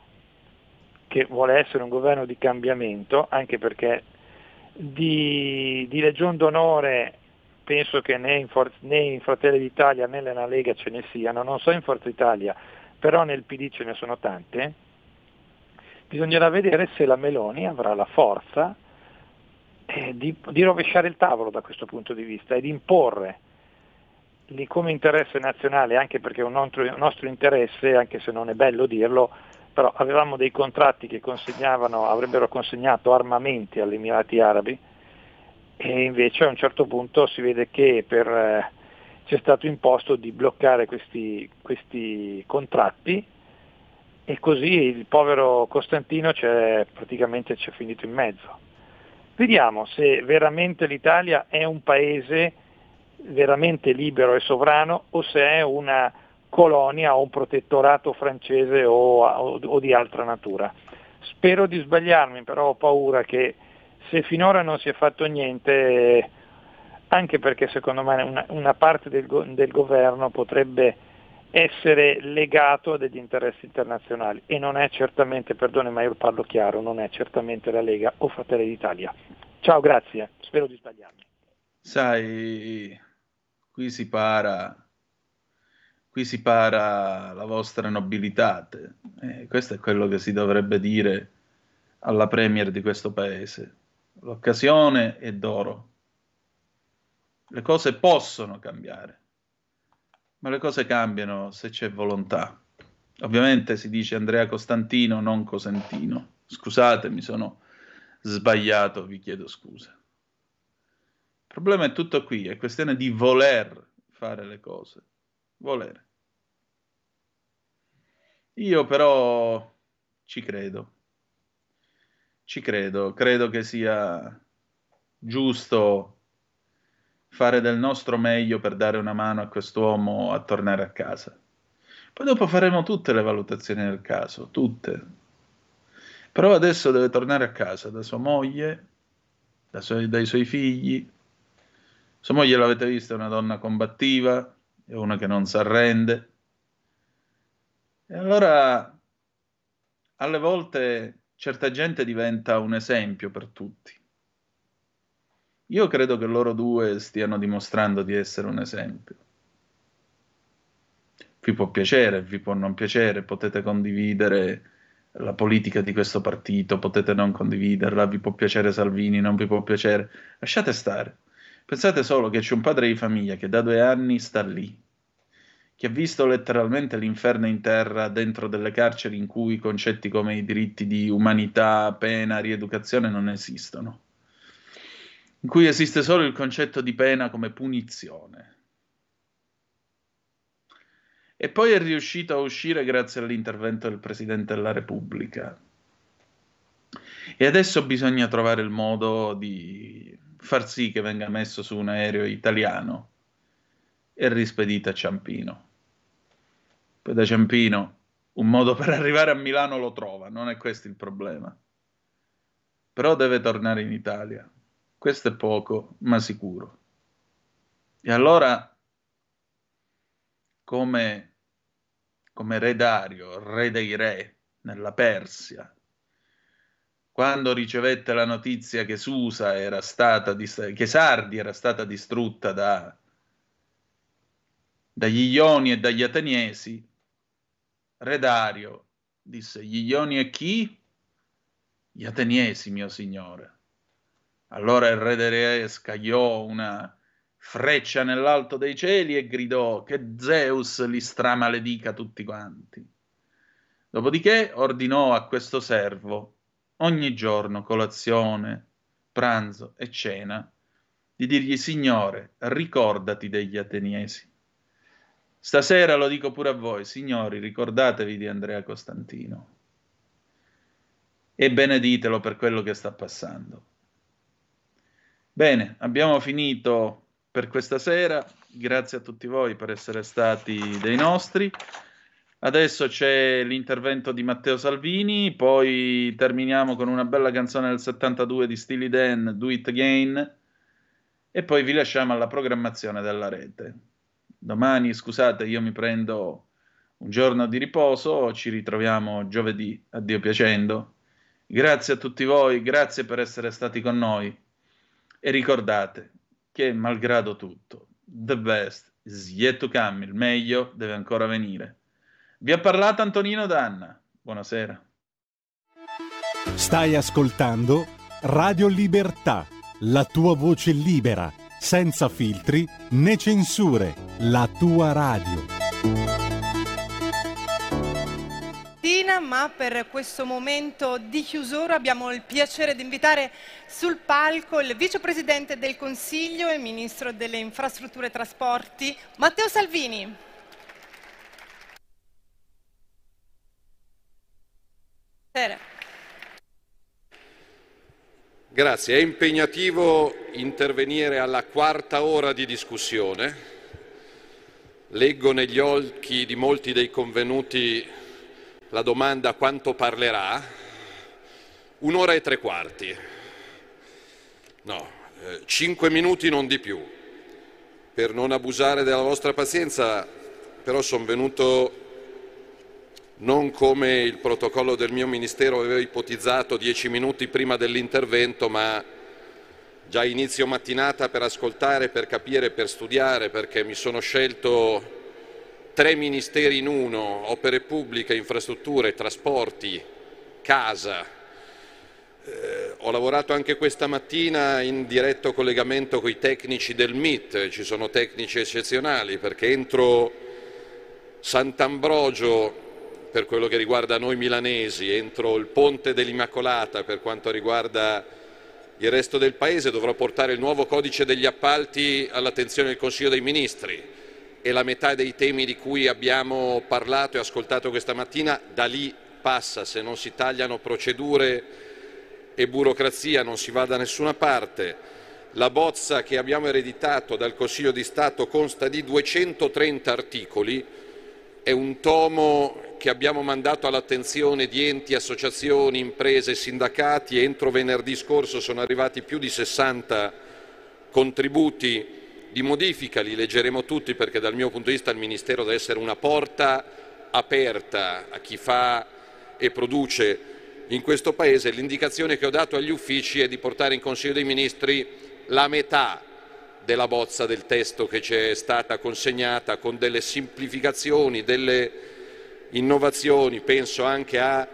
che vuole essere un governo di cambiamento, anche perché di, di Legion d'onore penso che né in, For- né in Fratelli d'Italia né nella Lega ce ne siano, non so in Forza Italia, però nel PD ce ne sono tante, bisognerà vedere se la Meloni avrà la forza eh, di, di, rovesciare il tavolo da questo punto di vista e di imporre lì come interesse nazionale, anche perché è un nostro, un nostro interesse, anche se non è bello dirlo, però avevamo dei contratti che avrebbero consegnato armamenti agli Emirati Arabi, e invece a un certo punto si vede che per, eh, c'è stato imposto di bloccare questi, questi, contratti e così il povero Costantino c'è, praticamente c'è finito in mezzo. Vediamo se veramente l'Italia è un paese veramente libero e sovrano o se è una colonia o un protettorato francese o, o, o di altra natura. Spero di sbagliarmi, però ho paura che se finora non si è fatto niente, anche perché secondo me una, una parte del, del governo potrebbe essere legato a degli interessi internazionali e non è certamente, perdone ma io parlo chiaro, non è certamente la Lega o Fratelli d'Italia. Ciao, grazie, spero di sbagliarmi. Sai, qui si para, qui si para la vostra nobilità. Eh, questo è quello che si dovrebbe dire alla Premier di questo paese. L'occasione è d'oro. Le cose possono cambiare, ma le cose cambiano se c'è volontà. Ovviamente si dice Andrea Costantino, non Cosentino. Scusate, mi sono sbagliato, vi chiedo scusa. Il problema è tutto qui, è questione di voler fare le cose. Volere. Io però ci credo ci credo, credo che sia giusto fare del nostro meglio per dare una mano a quest'uomo a tornare a casa. Poi dopo faremo tutte le valutazioni del caso, tutte. Però adesso deve tornare a casa da sua moglie, da suoi, dai suoi figli. Sua moglie l'avete vista, è una donna combattiva, è una che non si arrende. E allora alle volte certa gente diventa un esempio per tutti. Io credo che loro due stiano dimostrando di essere un esempio. Vi può piacere, vi può non piacere, potete condividere la politica di questo partito, potete non condividerla, vi può piacere Salvini, non vi può piacere. Lasciate stare. Pensate solo che c'è un padre di famiglia che da due anni sta lì, che ha visto letteralmente l'inferno in terra dentro delle carceri in cui concetti come i diritti di umanità, pena, rieducazione non esistono, in cui esiste solo il concetto di pena come punizione. E poi è riuscito a uscire grazie all'intervento del Presidente della Repubblica. E adesso bisogna trovare il modo di far sì che venga messo su un aereo italiano e rispedito a Ciampino. Poi da Ciampino un modo per arrivare a Milano lo trova, non è questo il problema. Però deve tornare in Italia. Questo è poco, ma sicuro. E allora, come, come re Dario, re dei re, nella Persia, quando ricevette la notizia che Susa era stata, che Sardi era stata distrutta da, dagli Ioni e dagli Ateniesi, Re Dario disse, gli Ioni e chi? Gli Ateniesi, mio signore. Allora il re Dario scagliò una freccia nell'alto dei cieli e gridò che Zeus li stramaledica tutti quanti. Dopodiché ordinò a questo servo ogni giorno colazione, pranzo e cena di dirgli Signore, ricordati degli Ateniesi. Stasera lo dico pure a voi, signori, ricordatevi di Andrea Costantino e beneditelo per quello che sta passando. Bene, abbiamo finito per questa sera. Grazie a tutti voi per essere stati dei nostri. Adesso c'è l'intervento di Matteo Salvini, poi terminiamo con una bella canzone del 72 di Steely Dan, Do It Again, e poi vi lasciamo alla programmazione della rete. Domani, scusate, io mi prendo un giorno di riposo, ci ritroviamo giovedì, a Dio piacendo. Grazie a tutti voi, grazie per essere stati con noi e ricordate che malgrado tutto, the best is yet to come, il meglio deve ancora venire. Vi ha parlato Antonino Danna. Buonasera. Stai ascoltando Radio Libertà, la tua voce libera, senza filtri né censure, la tua radio. Tina, ma per questo momento di chiusura abbiamo il piacere di invitare sul palco il vicepresidente del Consiglio e ministro delle infrastrutture e trasporti, Matteo Salvini. Buonasera. Grazie, è impegnativo intervenire alla quarta ora di discussione. Leggo negli occhi di molti dei convenuti la domanda quanto parlerà. Un'ora e tre quarti. No, eh, cinque minuti non di più. Per non abusare della vostra pazienza, però sono venuto non come il protocollo del mio Ministero aveva ipotizzato dieci minuti prima dell'intervento, ma già inizio mattinata per ascoltare, per capire, per studiare, perché mi sono scelto tre ministeri in uno, opere pubbliche, infrastrutture, trasporti, casa. Eh, ho lavorato anche questa mattina in diretto collegamento con i tecnici del MIT, ci sono tecnici eccezionali perché entro Sant'Ambrogio per quello che riguarda noi milanesi, entro il ponte dell'Immacolata per quanto riguarda il resto del Paese, dovrò portare il nuovo codice degli appalti all'attenzione del Consiglio dei Ministri. E la metà dei temi di cui abbiamo parlato e ascoltato questa mattina da lì passa, se non si tagliano procedure e burocrazia non si va da nessuna parte. La bozza che abbiamo ereditato dal Consiglio di Stato consta di 230 articoli, è un tomo che abbiamo mandato all'attenzione di enti, associazioni, imprese, sindacati e entro venerdì scorso sono arrivati più di 60 contributi di modifica, li leggeremo tutti perché dal mio punto di vista il Ministero deve essere una porta aperta a chi fa e produce in questo Paese. L'indicazione che ho dato agli uffici è di portare in Consiglio dei Ministri la metà della bozza del testo che ci è stata consegnata con delle semplificazioni, delle innovazioni, penso anche a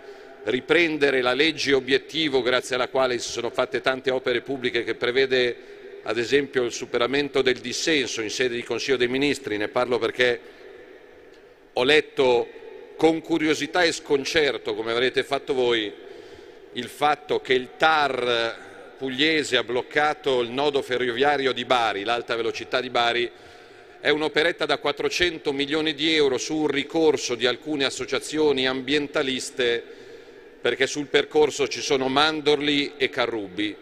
riprendere la legge obiettivo grazie alla quale si sono fatte tante opere pubbliche che prevede ad esempio il superamento del dissenso in sede di Consiglio dei Ministri, ne parlo perché ho letto con curiosità e sconcerto, come avrete fatto voi, il fatto che il TAR pugliese ha bloccato il nodo ferroviario di Bari, l'alta velocità di Bari, è un'operetta da 400 milioni di euro su un ricorso di alcune associazioni ambientaliste perché sul percorso ci sono mandorli e carrubi.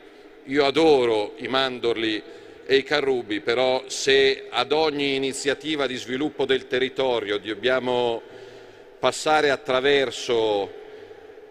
Io adoro i mandorli e i carrubi, però se ad ogni iniziativa di sviluppo del territorio dobbiamo passare attraverso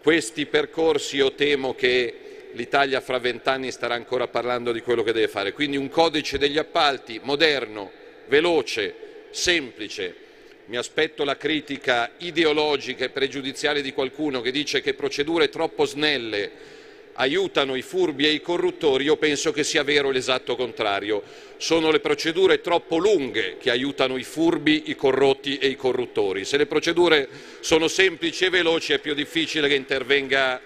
questi percorsi, io temo che l'Italia fra vent'anni starà ancora parlando di quello che deve fare. Quindi un codice degli appalti moderno, veloce, semplice. Mi aspetto la critica ideologica e pregiudiziale di qualcuno che dice che procedure troppo snelle aiutano i furbi e i corruttori, io penso che sia vero l'esatto contrario. Sono le procedure troppo lunghe che aiutano i furbi, i corrotti e i corruttori. Se le procedure sono semplici e veloci è più difficile che intervenga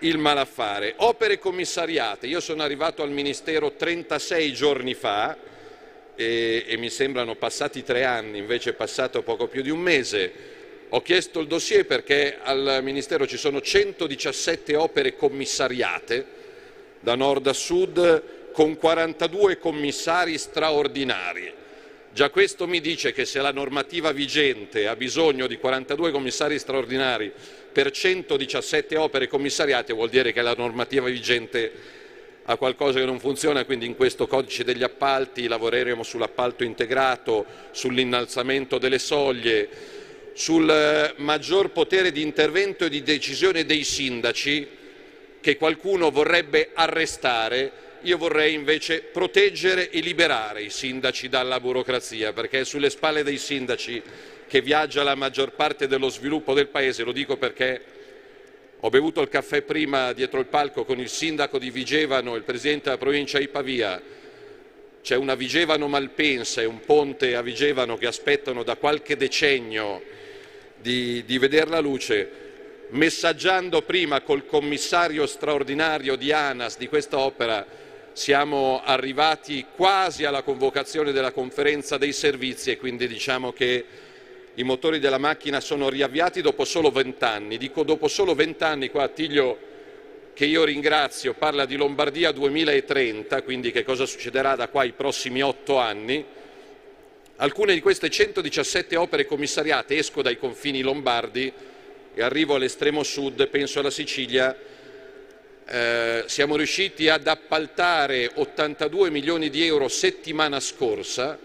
il malaffare. Opere commissariate. Io sono arrivato al Ministero 36 giorni fa e, e mi sembrano passati tre anni, invece è passato poco più di un mese. Ho chiesto il dossier perché al Ministero ci sono 117 opere commissariate da nord a sud con 42 commissari straordinari. Già questo mi dice che se la normativa vigente ha bisogno di 42 commissari straordinari per 117 opere commissariate vuol dire che la normativa vigente a qualcosa che non funziona, quindi in questo codice degli appalti lavoreremo sull'appalto integrato, sull'innalzamento delle soglie, sul eh, maggior potere di intervento e di decisione dei sindaci che qualcuno vorrebbe arrestare, io vorrei invece proteggere e liberare i sindaci dalla burocrazia, perché è sulle spalle dei sindaci che viaggia la maggior parte dello sviluppo del Paese, lo dico perché ho bevuto il caffè prima dietro il palco con il sindaco di Vigevano e il presidente della provincia di Pavia. C'è una Vigevano Malpensa e un ponte a Vigevano che aspettano da qualche decennio di, di vedere la luce. Messaggiando prima col commissario straordinario di ANAS di questa opera, siamo arrivati quasi alla convocazione della conferenza dei servizi e quindi diciamo che i motori della macchina sono riavviati dopo solo vent'anni. Dico dopo solo vent'anni, qua Attilio, che io ringrazio, parla di Lombardia 2030, quindi che cosa succederà da qua ai prossimi otto anni. Alcune di queste 117 opere commissariate, esco dai confini lombardi e arrivo all'estremo sud, penso alla Sicilia, eh, siamo riusciti ad appaltare 82 milioni di euro settimana scorsa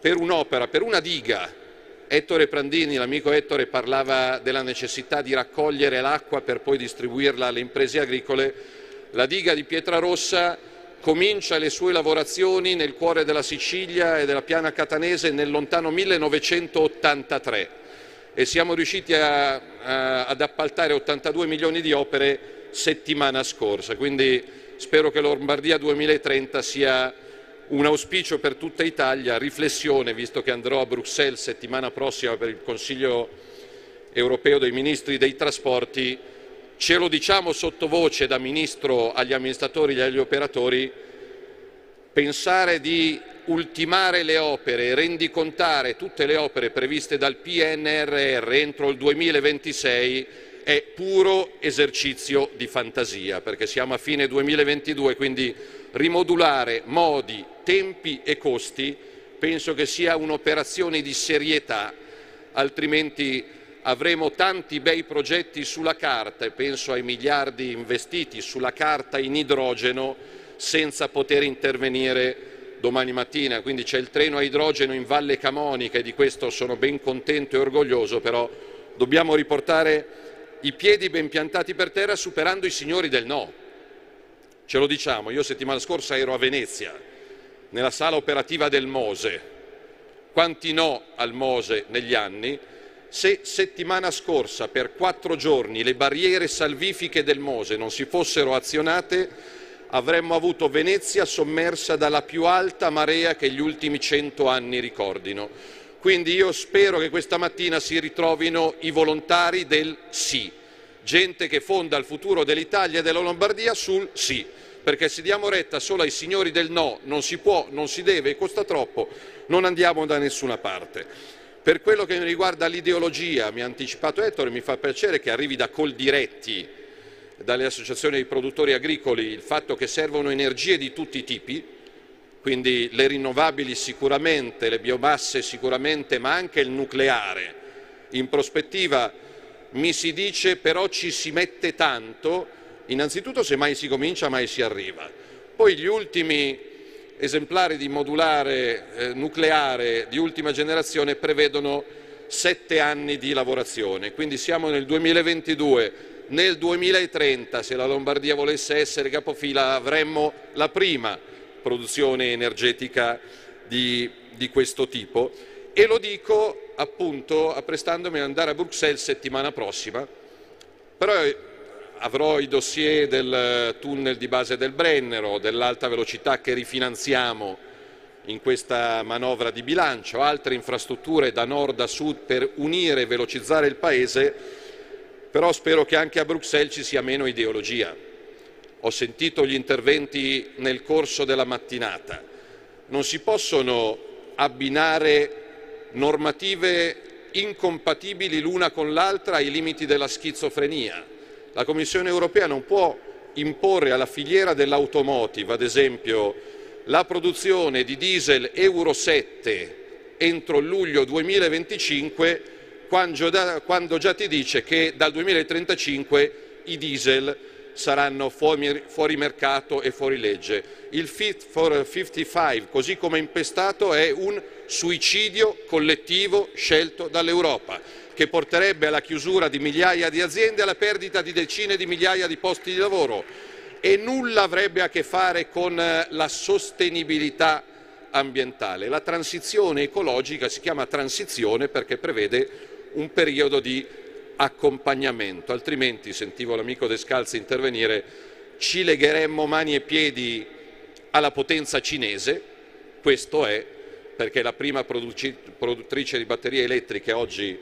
per un'opera, per una diga Ettore Prandini, l'amico Ettore, parlava della necessità di raccogliere l'acqua per poi distribuirla alle imprese agricole. La diga di Pietrarossa comincia le sue lavorazioni nel cuore della Sicilia e della piana catanese nel lontano 1983 e siamo riusciti a, a, ad appaltare 82 milioni di opere settimana scorsa. Quindi spero che Lombardia 2030 sia un auspicio per tutta Italia, riflessione, visto che andrò a Bruxelles settimana prossima per il Consiglio europeo dei ministri dei trasporti, ce lo diciamo sottovoce da ministro agli amministratori e agli operatori, pensare di ultimare le opere rendicontare tutte le opere previste dal PNRR entro il 2026 è puro esercizio di fantasia, perché siamo a fine 2022, quindi rimodulare modi, tempi e costi penso che sia un'operazione di serietà, altrimenti avremo tanti bei progetti sulla carta e penso ai miliardi investiti sulla carta in idrogeno senza poter intervenire domani mattina. Quindi c'è il treno a idrogeno in Valle Camonica e di questo sono ben contento e orgoglioso, però dobbiamo riportare i piedi ben piantati per terra superando i signori del no. Ce lo diciamo, io settimana scorsa ero a Venezia, nella sala operativa del Mose. Quanti no al Mose negli anni? Se settimana scorsa per quattro giorni le barriere salvifiche del Mose non si fossero azionate, avremmo avuto Venezia sommersa dalla più alta marea che gli ultimi cento anni ricordino. Quindi io spero che questa mattina si ritrovino i volontari del sì, gente che fonda il futuro dell'Italia e della Lombardia sul sì, perché se diamo retta solo ai signori del no, non si può, non si deve, costa troppo, non andiamo da nessuna parte. Per quello che riguarda l'ideologia, mi ha anticipato Ettore, mi fa piacere che arrivi da Coldiretti, dalle associazioni dei produttori agricoli, il fatto che servono energie di tutti i tipi, quindi le rinnovabili sicuramente, le biomasse sicuramente, ma anche il nucleare. In prospettiva mi si dice però ci si mette tanto, innanzitutto se mai si comincia mai si arriva. Poi gli ultimi esemplari di modulare eh, nucleare di ultima generazione prevedono sette anni di lavorazione, quindi siamo nel 2022, nel 2030 se la Lombardia volesse essere capofila avremmo la prima produzione energetica di, di questo tipo e lo dico appunto apprestandomi ad andare a Bruxelles settimana prossima, però eh, avrò i dossier del tunnel di base del Brennero, dell'alta velocità che rifinanziamo in questa manovra di bilancio, altre infrastrutture da nord a sud per unire e velocizzare il Paese, però spero che anche a Bruxelles ci sia meno ideologia. Ho sentito gli interventi nel corso della mattinata, non si possono abbinare normative incompatibili l'una con l'altra ai limiti della schizofrenia. La Commissione europea non può imporre alla filiera dell'automotive, ad esempio, la produzione di diesel Euro 7 entro luglio 2025 quando già, ti dice che dal 2035 i diesel saranno fuori, fuori mercato e fuori legge. Il Fit for 55, così come impestato, è un suicidio collettivo scelto dall'Europa, che porterebbe alla chiusura di migliaia di aziende e alla perdita di decine di migliaia di posti di lavoro e nulla avrebbe a che fare con eh, la sostenibilità ambientale. La transizione ecologica si chiama transizione perché prevede un periodo di accompagnamento, altrimenti, sentivo l'amico De Scalzi intervenire, ci legheremmo mani e piedi alla potenza cinese, questo è perché la prima produttrice di batterie elettriche oggi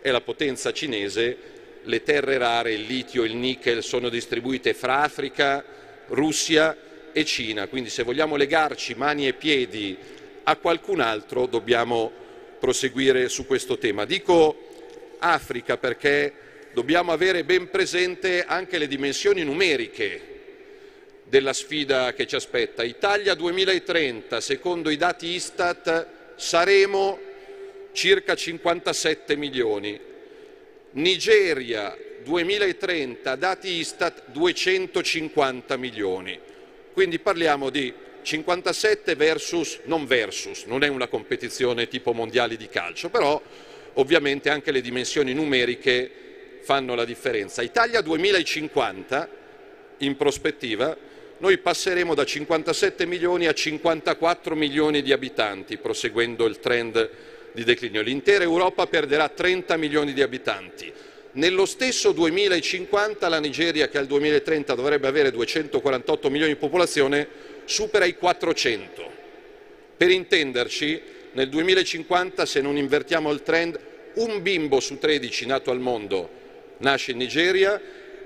è la potenza cinese, le terre rare, il litio, il nickel sono distribuite fra Africa, Russia e Cina, quindi se vogliamo legarci mani e piedi a qualcun altro dobbiamo proseguire su questo tema. Dico Africa perché dobbiamo avere ben presente anche le dimensioni numeriche della sfida che ci aspetta. Italia 2030, secondo i dati Istat, saremo circa 57 milioni. Nigeria 2030, dati Istat, 250 milioni. Quindi parliamo di 57 versus, non versus, non è una competizione tipo mondiali di calcio, però ovviamente anche le dimensioni numeriche fanno la differenza. Italia 2050, in prospettiva, noi passeremo da 57 milioni a 54 milioni di abitanti, proseguendo il trend di declino. L'intera Europa perderà 30 milioni di abitanti. Nello stesso 2050 la Nigeria, che al 2030 dovrebbe avere 248 milioni di popolazione, supera i 400. Per intenderci, nel 2050, se non invertiamo il trend, un bimbo su 13 nato al mondo nasce in Nigeria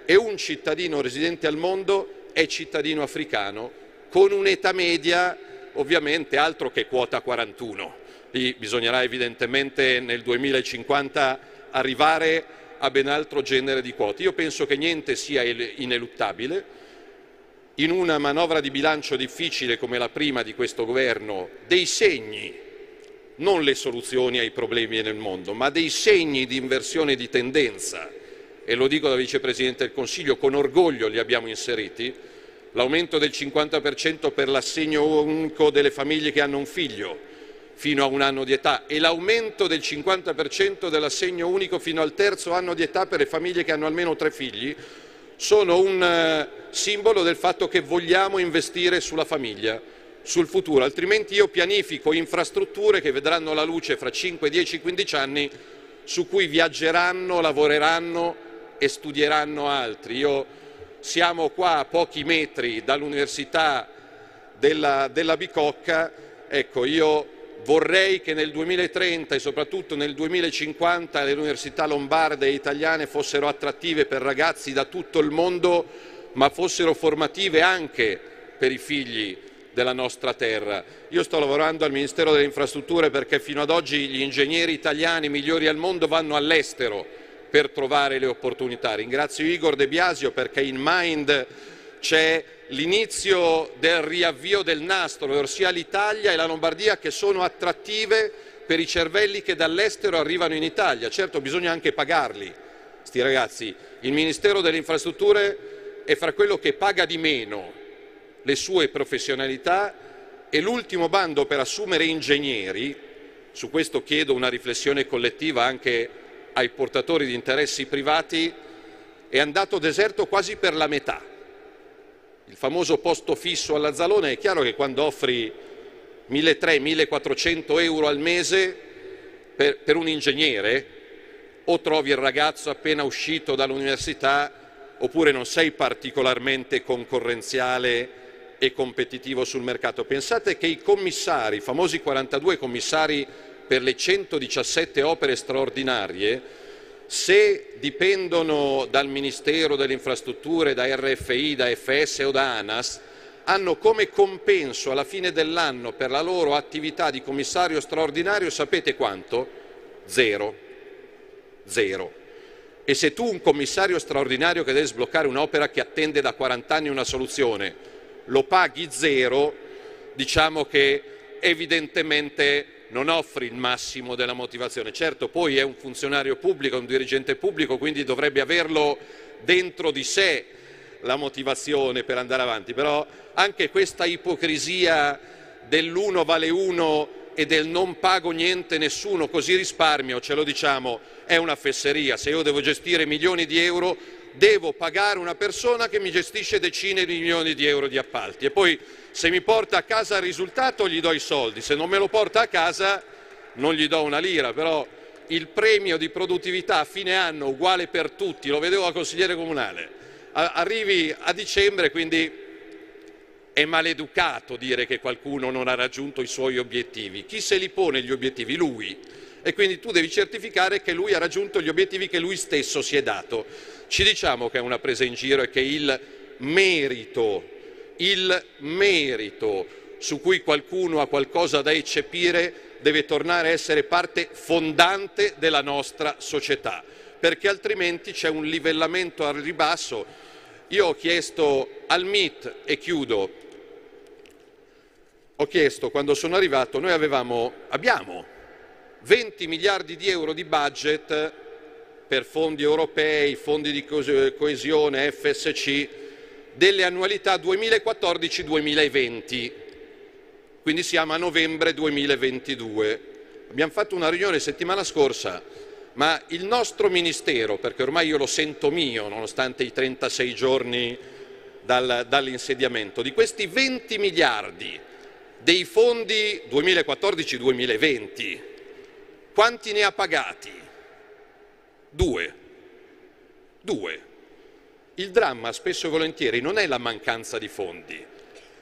e un cittadino residente al mondo è cittadino africano, con un'età media ovviamente altro che quota 41. Lì bisognerà evidentemente nel 2050 arrivare a ben altro genere di quote. Io penso che niente sia ineluttabile. In una manovra di bilancio difficile come la prima di questo governo, dei segni non le soluzioni ai problemi nel mondo, ma dei segni di inversione di tendenza, e lo dico da Vicepresidente del Consiglio, con orgoglio li abbiamo inseriti, l'aumento del 50% per l'assegno unico delle famiglie che hanno un figlio fino a un anno di età e l'aumento del 50% dell'assegno unico fino al terzo anno di età per le famiglie che hanno almeno tre figli, sono un eh, simbolo del fatto che vogliamo investire sulla famiglia sul futuro, altrimenti io pianifico infrastrutture che vedranno la luce fra 5, 10, 15 anni su cui viaggeranno, lavoreranno e studieranno altri. Io, siamo qua a pochi metri dall'Università della, della Bicocca, ecco, io vorrei che nel 2030 e soprattutto nel 2050 le università lombarde e italiane fossero attrattive per ragazzi da tutto il mondo, ma fossero formative anche per i figli della nostra terra. Io sto lavorando al Ministero delle Infrastrutture perché fino ad oggi gli ingegneri italiani migliori al mondo vanno all'estero per trovare le opportunità. Ringrazio Igor De Biasio perché in Mind c'è l'inizio del riavvio del nastro, ossia l'Italia e la Lombardia che sono attrattive per i cervelli che dall'estero arrivano in Italia. Certo bisogna anche pagarli, sti ragazzi. Il Ministero delle Infrastrutture è fra quello che paga di meno le sue professionalità e l'ultimo bando per assumere ingegneri, su questo chiedo una riflessione collettiva anche ai portatori di interessi privati, è andato deserto quasi per la metà. Il famoso posto fisso alla Zalone è chiaro che quando offri 1.300-1.400 euro al mese per, per un ingegnere o trovi il ragazzo appena uscito dall'università oppure non sei particolarmente concorrenziale e competitivo sul mercato. Pensate che i commissari, i famosi 42 commissari per le 117 opere straordinarie, se dipendono dal Ministero delle Infrastrutture, da RFI, da FS o da ANAS, hanno come compenso alla fine dell'anno per la loro attività di commissario straordinario, sapete quanto? Zero. Zero. E se tu un commissario straordinario che deve sbloccare un'opera che attende da 40 anni una soluzione, lo paghi zero, diciamo che evidentemente non offri il massimo della motivazione. Certo, poi è un funzionario pubblico, un dirigente pubblico, quindi dovrebbe averlo dentro di sé la motivazione per andare avanti, però anche questa ipocrisia dell'uno vale uno e del non pago niente nessuno così risparmio, ce lo diciamo, è una fesseria. Se io devo gestire milioni di euro devo pagare una persona che mi gestisce decine di milioni di euro di appalti e poi se mi porta a casa il risultato gli do i soldi, se non me lo porta a casa non gli do una lira, però il premio di produttività a fine anno uguale per tutti, lo vedevo al consigliere comunale, arrivi a dicembre, quindi è maleducato dire che qualcuno non ha raggiunto i suoi obiettivi. Chi se li pone gli obiettivi? Lui. E quindi tu devi certificare che lui ha raggiunto gli obiettivi che lui stesso si è dato. Ci diciamo che è una presa in giro e che il merito, il merito su cui qualcuno ha qualcosa da eccepire deve tornare a essere parte fondante della nostra società, perché altrimenti c'è un livellamento al ribasso. Io ho chiesto al MIT, e chiudo, ho chiesto quando sono arrivato, noi avevamo, abbiamo 20 miliardi di euro di budget per fondi europei, fondi di coes- coesione, FSC, delle annualità 2014-2020 quindi siamo a novembre 2022. Abbiamo fatto una riunione settimana scorsa, ma il nostro Ministero, perché ormai io lo sento mio, nonostante i 36 giorni dal, dall'insediamento, di questi 20 miliardi dei fondi 2014-2020, quanti ne ha pagati? Due. Due. Il dramma spesso e volentieri non è la mancanza di fondi,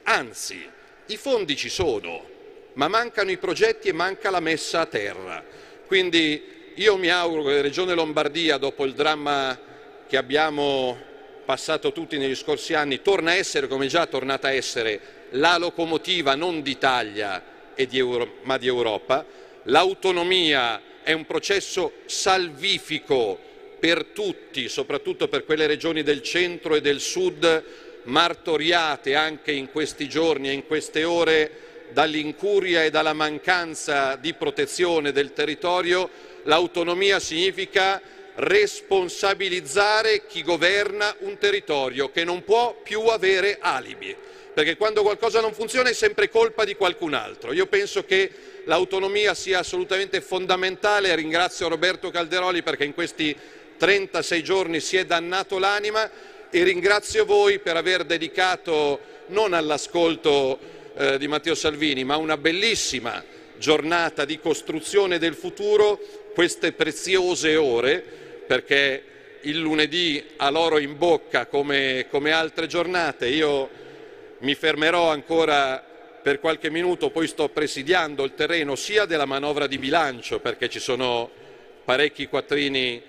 anzi i fondi ci sono, ma mancano i progetti e manca la messa a terra. Quindi io mi auguro che la Regione Lombardia, dopo il dramma che abbiamo passato tutti negli scorsi anni, torna a essere, come già è tornata a essere, la locomotiva non d'Italia ma di Europa. L'autonomia è un processo salvifico per tutti, soprattutto per quelle regioni del centro e del sud martoriate anche in questi giorni e in queste ore dall'incuria e dalla mancanza di protezione del territorio, l'autonomia significa responsabilizzare chi governa un territorio che non può più avere alibi, perché quando qualcosa non funziona è sempre colpa di qualcun altro. Io penso che l'autonomia sia assolutamente fondamentale ringrazio Roberto Calderoli perché in questi 36 giorni si è dannato l'anima e ringrazio voi per aver dedicato non all'ascolto eh, di Matteo Salvini, ma una bellissima giornata di costruzione del futuro, queste preziose ore, perché il lunedì ha l'oro in bocca come, come altre giornate. Io mi fermerò ancora per qualche minuto, poi sto presidiando il terreno sia della manovra di bilancio, perché ci sono parecchi quattrini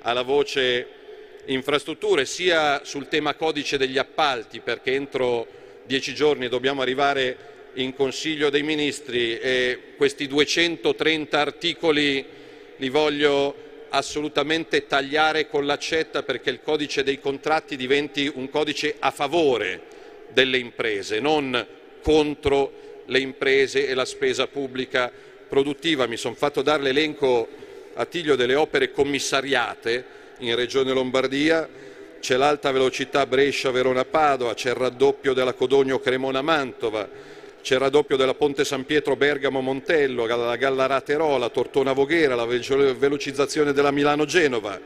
alla voce infrastrutture, sia sul tema codice degli appalti, perché entro dieci giorni dobbiamo arrivare in Consiglio dei Ministri e questi 230 articoli li voglio assolutamente tagliare con l'accetta perché il codice dei contratti diventi un codice a favore delle imprese, non contro le imprese e la spesa pubblica produttiva. Mi sono fatto dare l'elenco a Tiglio delle opere commissariate in Regione Lombardia, c'è l'alta velocità Brescia-Verona-Padova, c'è il raddoppio della Codogno-Cremona-Mantova, c'è il raddoppio della Ponte San Pietro-Bergamo-Montello, la Gallarate-Rola, Tortona-Voghera, la velocizzazione della Milano-Genova,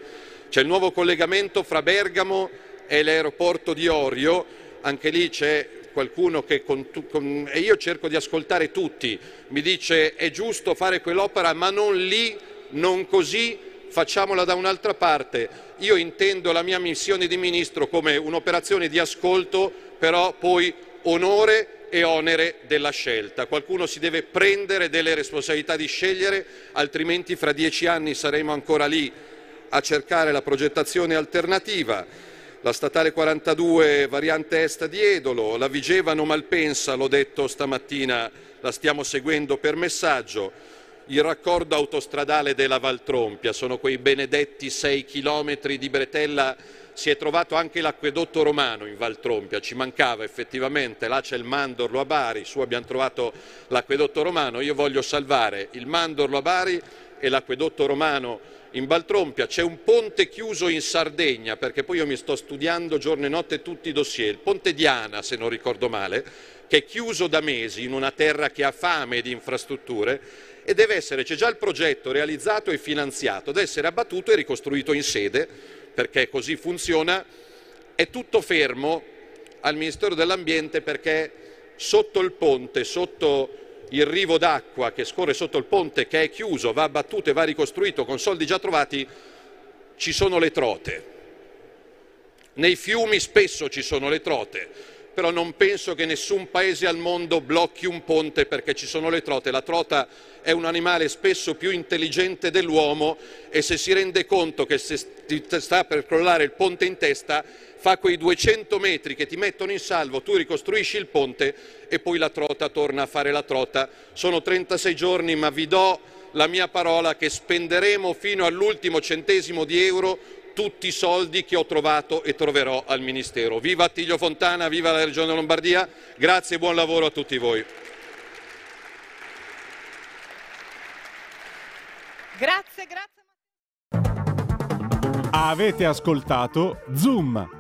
c'è il nuovo collegamento fra Bergamo e l'aeroporto di Orio, anche lì c'è qualcuno che con, con, e io cerco di ascoltare tutti, mi dice è giusto fare quell'opera ma non lì, non così, facciamola da un'altra parte. Io intendo la mia missione di ministro come un'operazione di ascolto, però poi onore e onere della scelta. Qualcuno si deve prendere delle responsabilità di scegliere, altrimenti fra dieci anni saremo ancora lì a cercare la progettazione alternativa. La statale 42 variante est di Edolo, la Vigevano Malpensa, l'ho detto stamattina, la stiamo seguendo per messaggio. Il raccordo autostradale della Valtrompia, sono quei benedetti 6 chilometri di bretella, si è trovato anche l'acquedotto romano in Valtrompia, ci mancava effettivamente, là c'è il Mandorlo a Bari, su abbiamo trovato l'acquedotto romano, io voglio salvare il Mandorlo a Bari e l'acquedotto romano in Baltrompia, c'è un ponte chiuso in Sardegna, perché poi io mi sto studiando giorno e notte tutti i dossier, il ponte Diana se non ricordo male, che è chiuso da mesi in una terra che ha fame di infrastrutture e deve essere, c'è già il progetto realizzato e finanziato, deve essere abbattuto e ricostruito in sede, perché così funziona, è tutto fermo al Ministero dell'Ambiente perché sotto il ponte, sotto il rivo d'acqua che scorre sotto il ponte che è chiuso, va abbattuto e va ricostruito con soldi già trovati, ci sono le trote. Nei fiumi spesso ci sono le trote, però non penso che nessun paese al mondo blocchi un ponte perché ci sono le trote. La trota è un animale spesso più intelligente dell'uomo e se si rende conto che se sta per crollare il ponte in testa, fa quei 200 metri che ti mettono in salvo, tu ricostruisci il ponte e poi la trota torna a fare la trota. Sono 36 giorni, ma vi do la mia parola che spenderemo fino all'ultimo centesimo di euro tutti i soldi che ho trovato e troverò al Ministero. Viva Attilio Fontana, viva la Regione Lombardia, grazie e buon lavoro a tutti voi. Grazie, grazie. Avete ascoltato Zoom,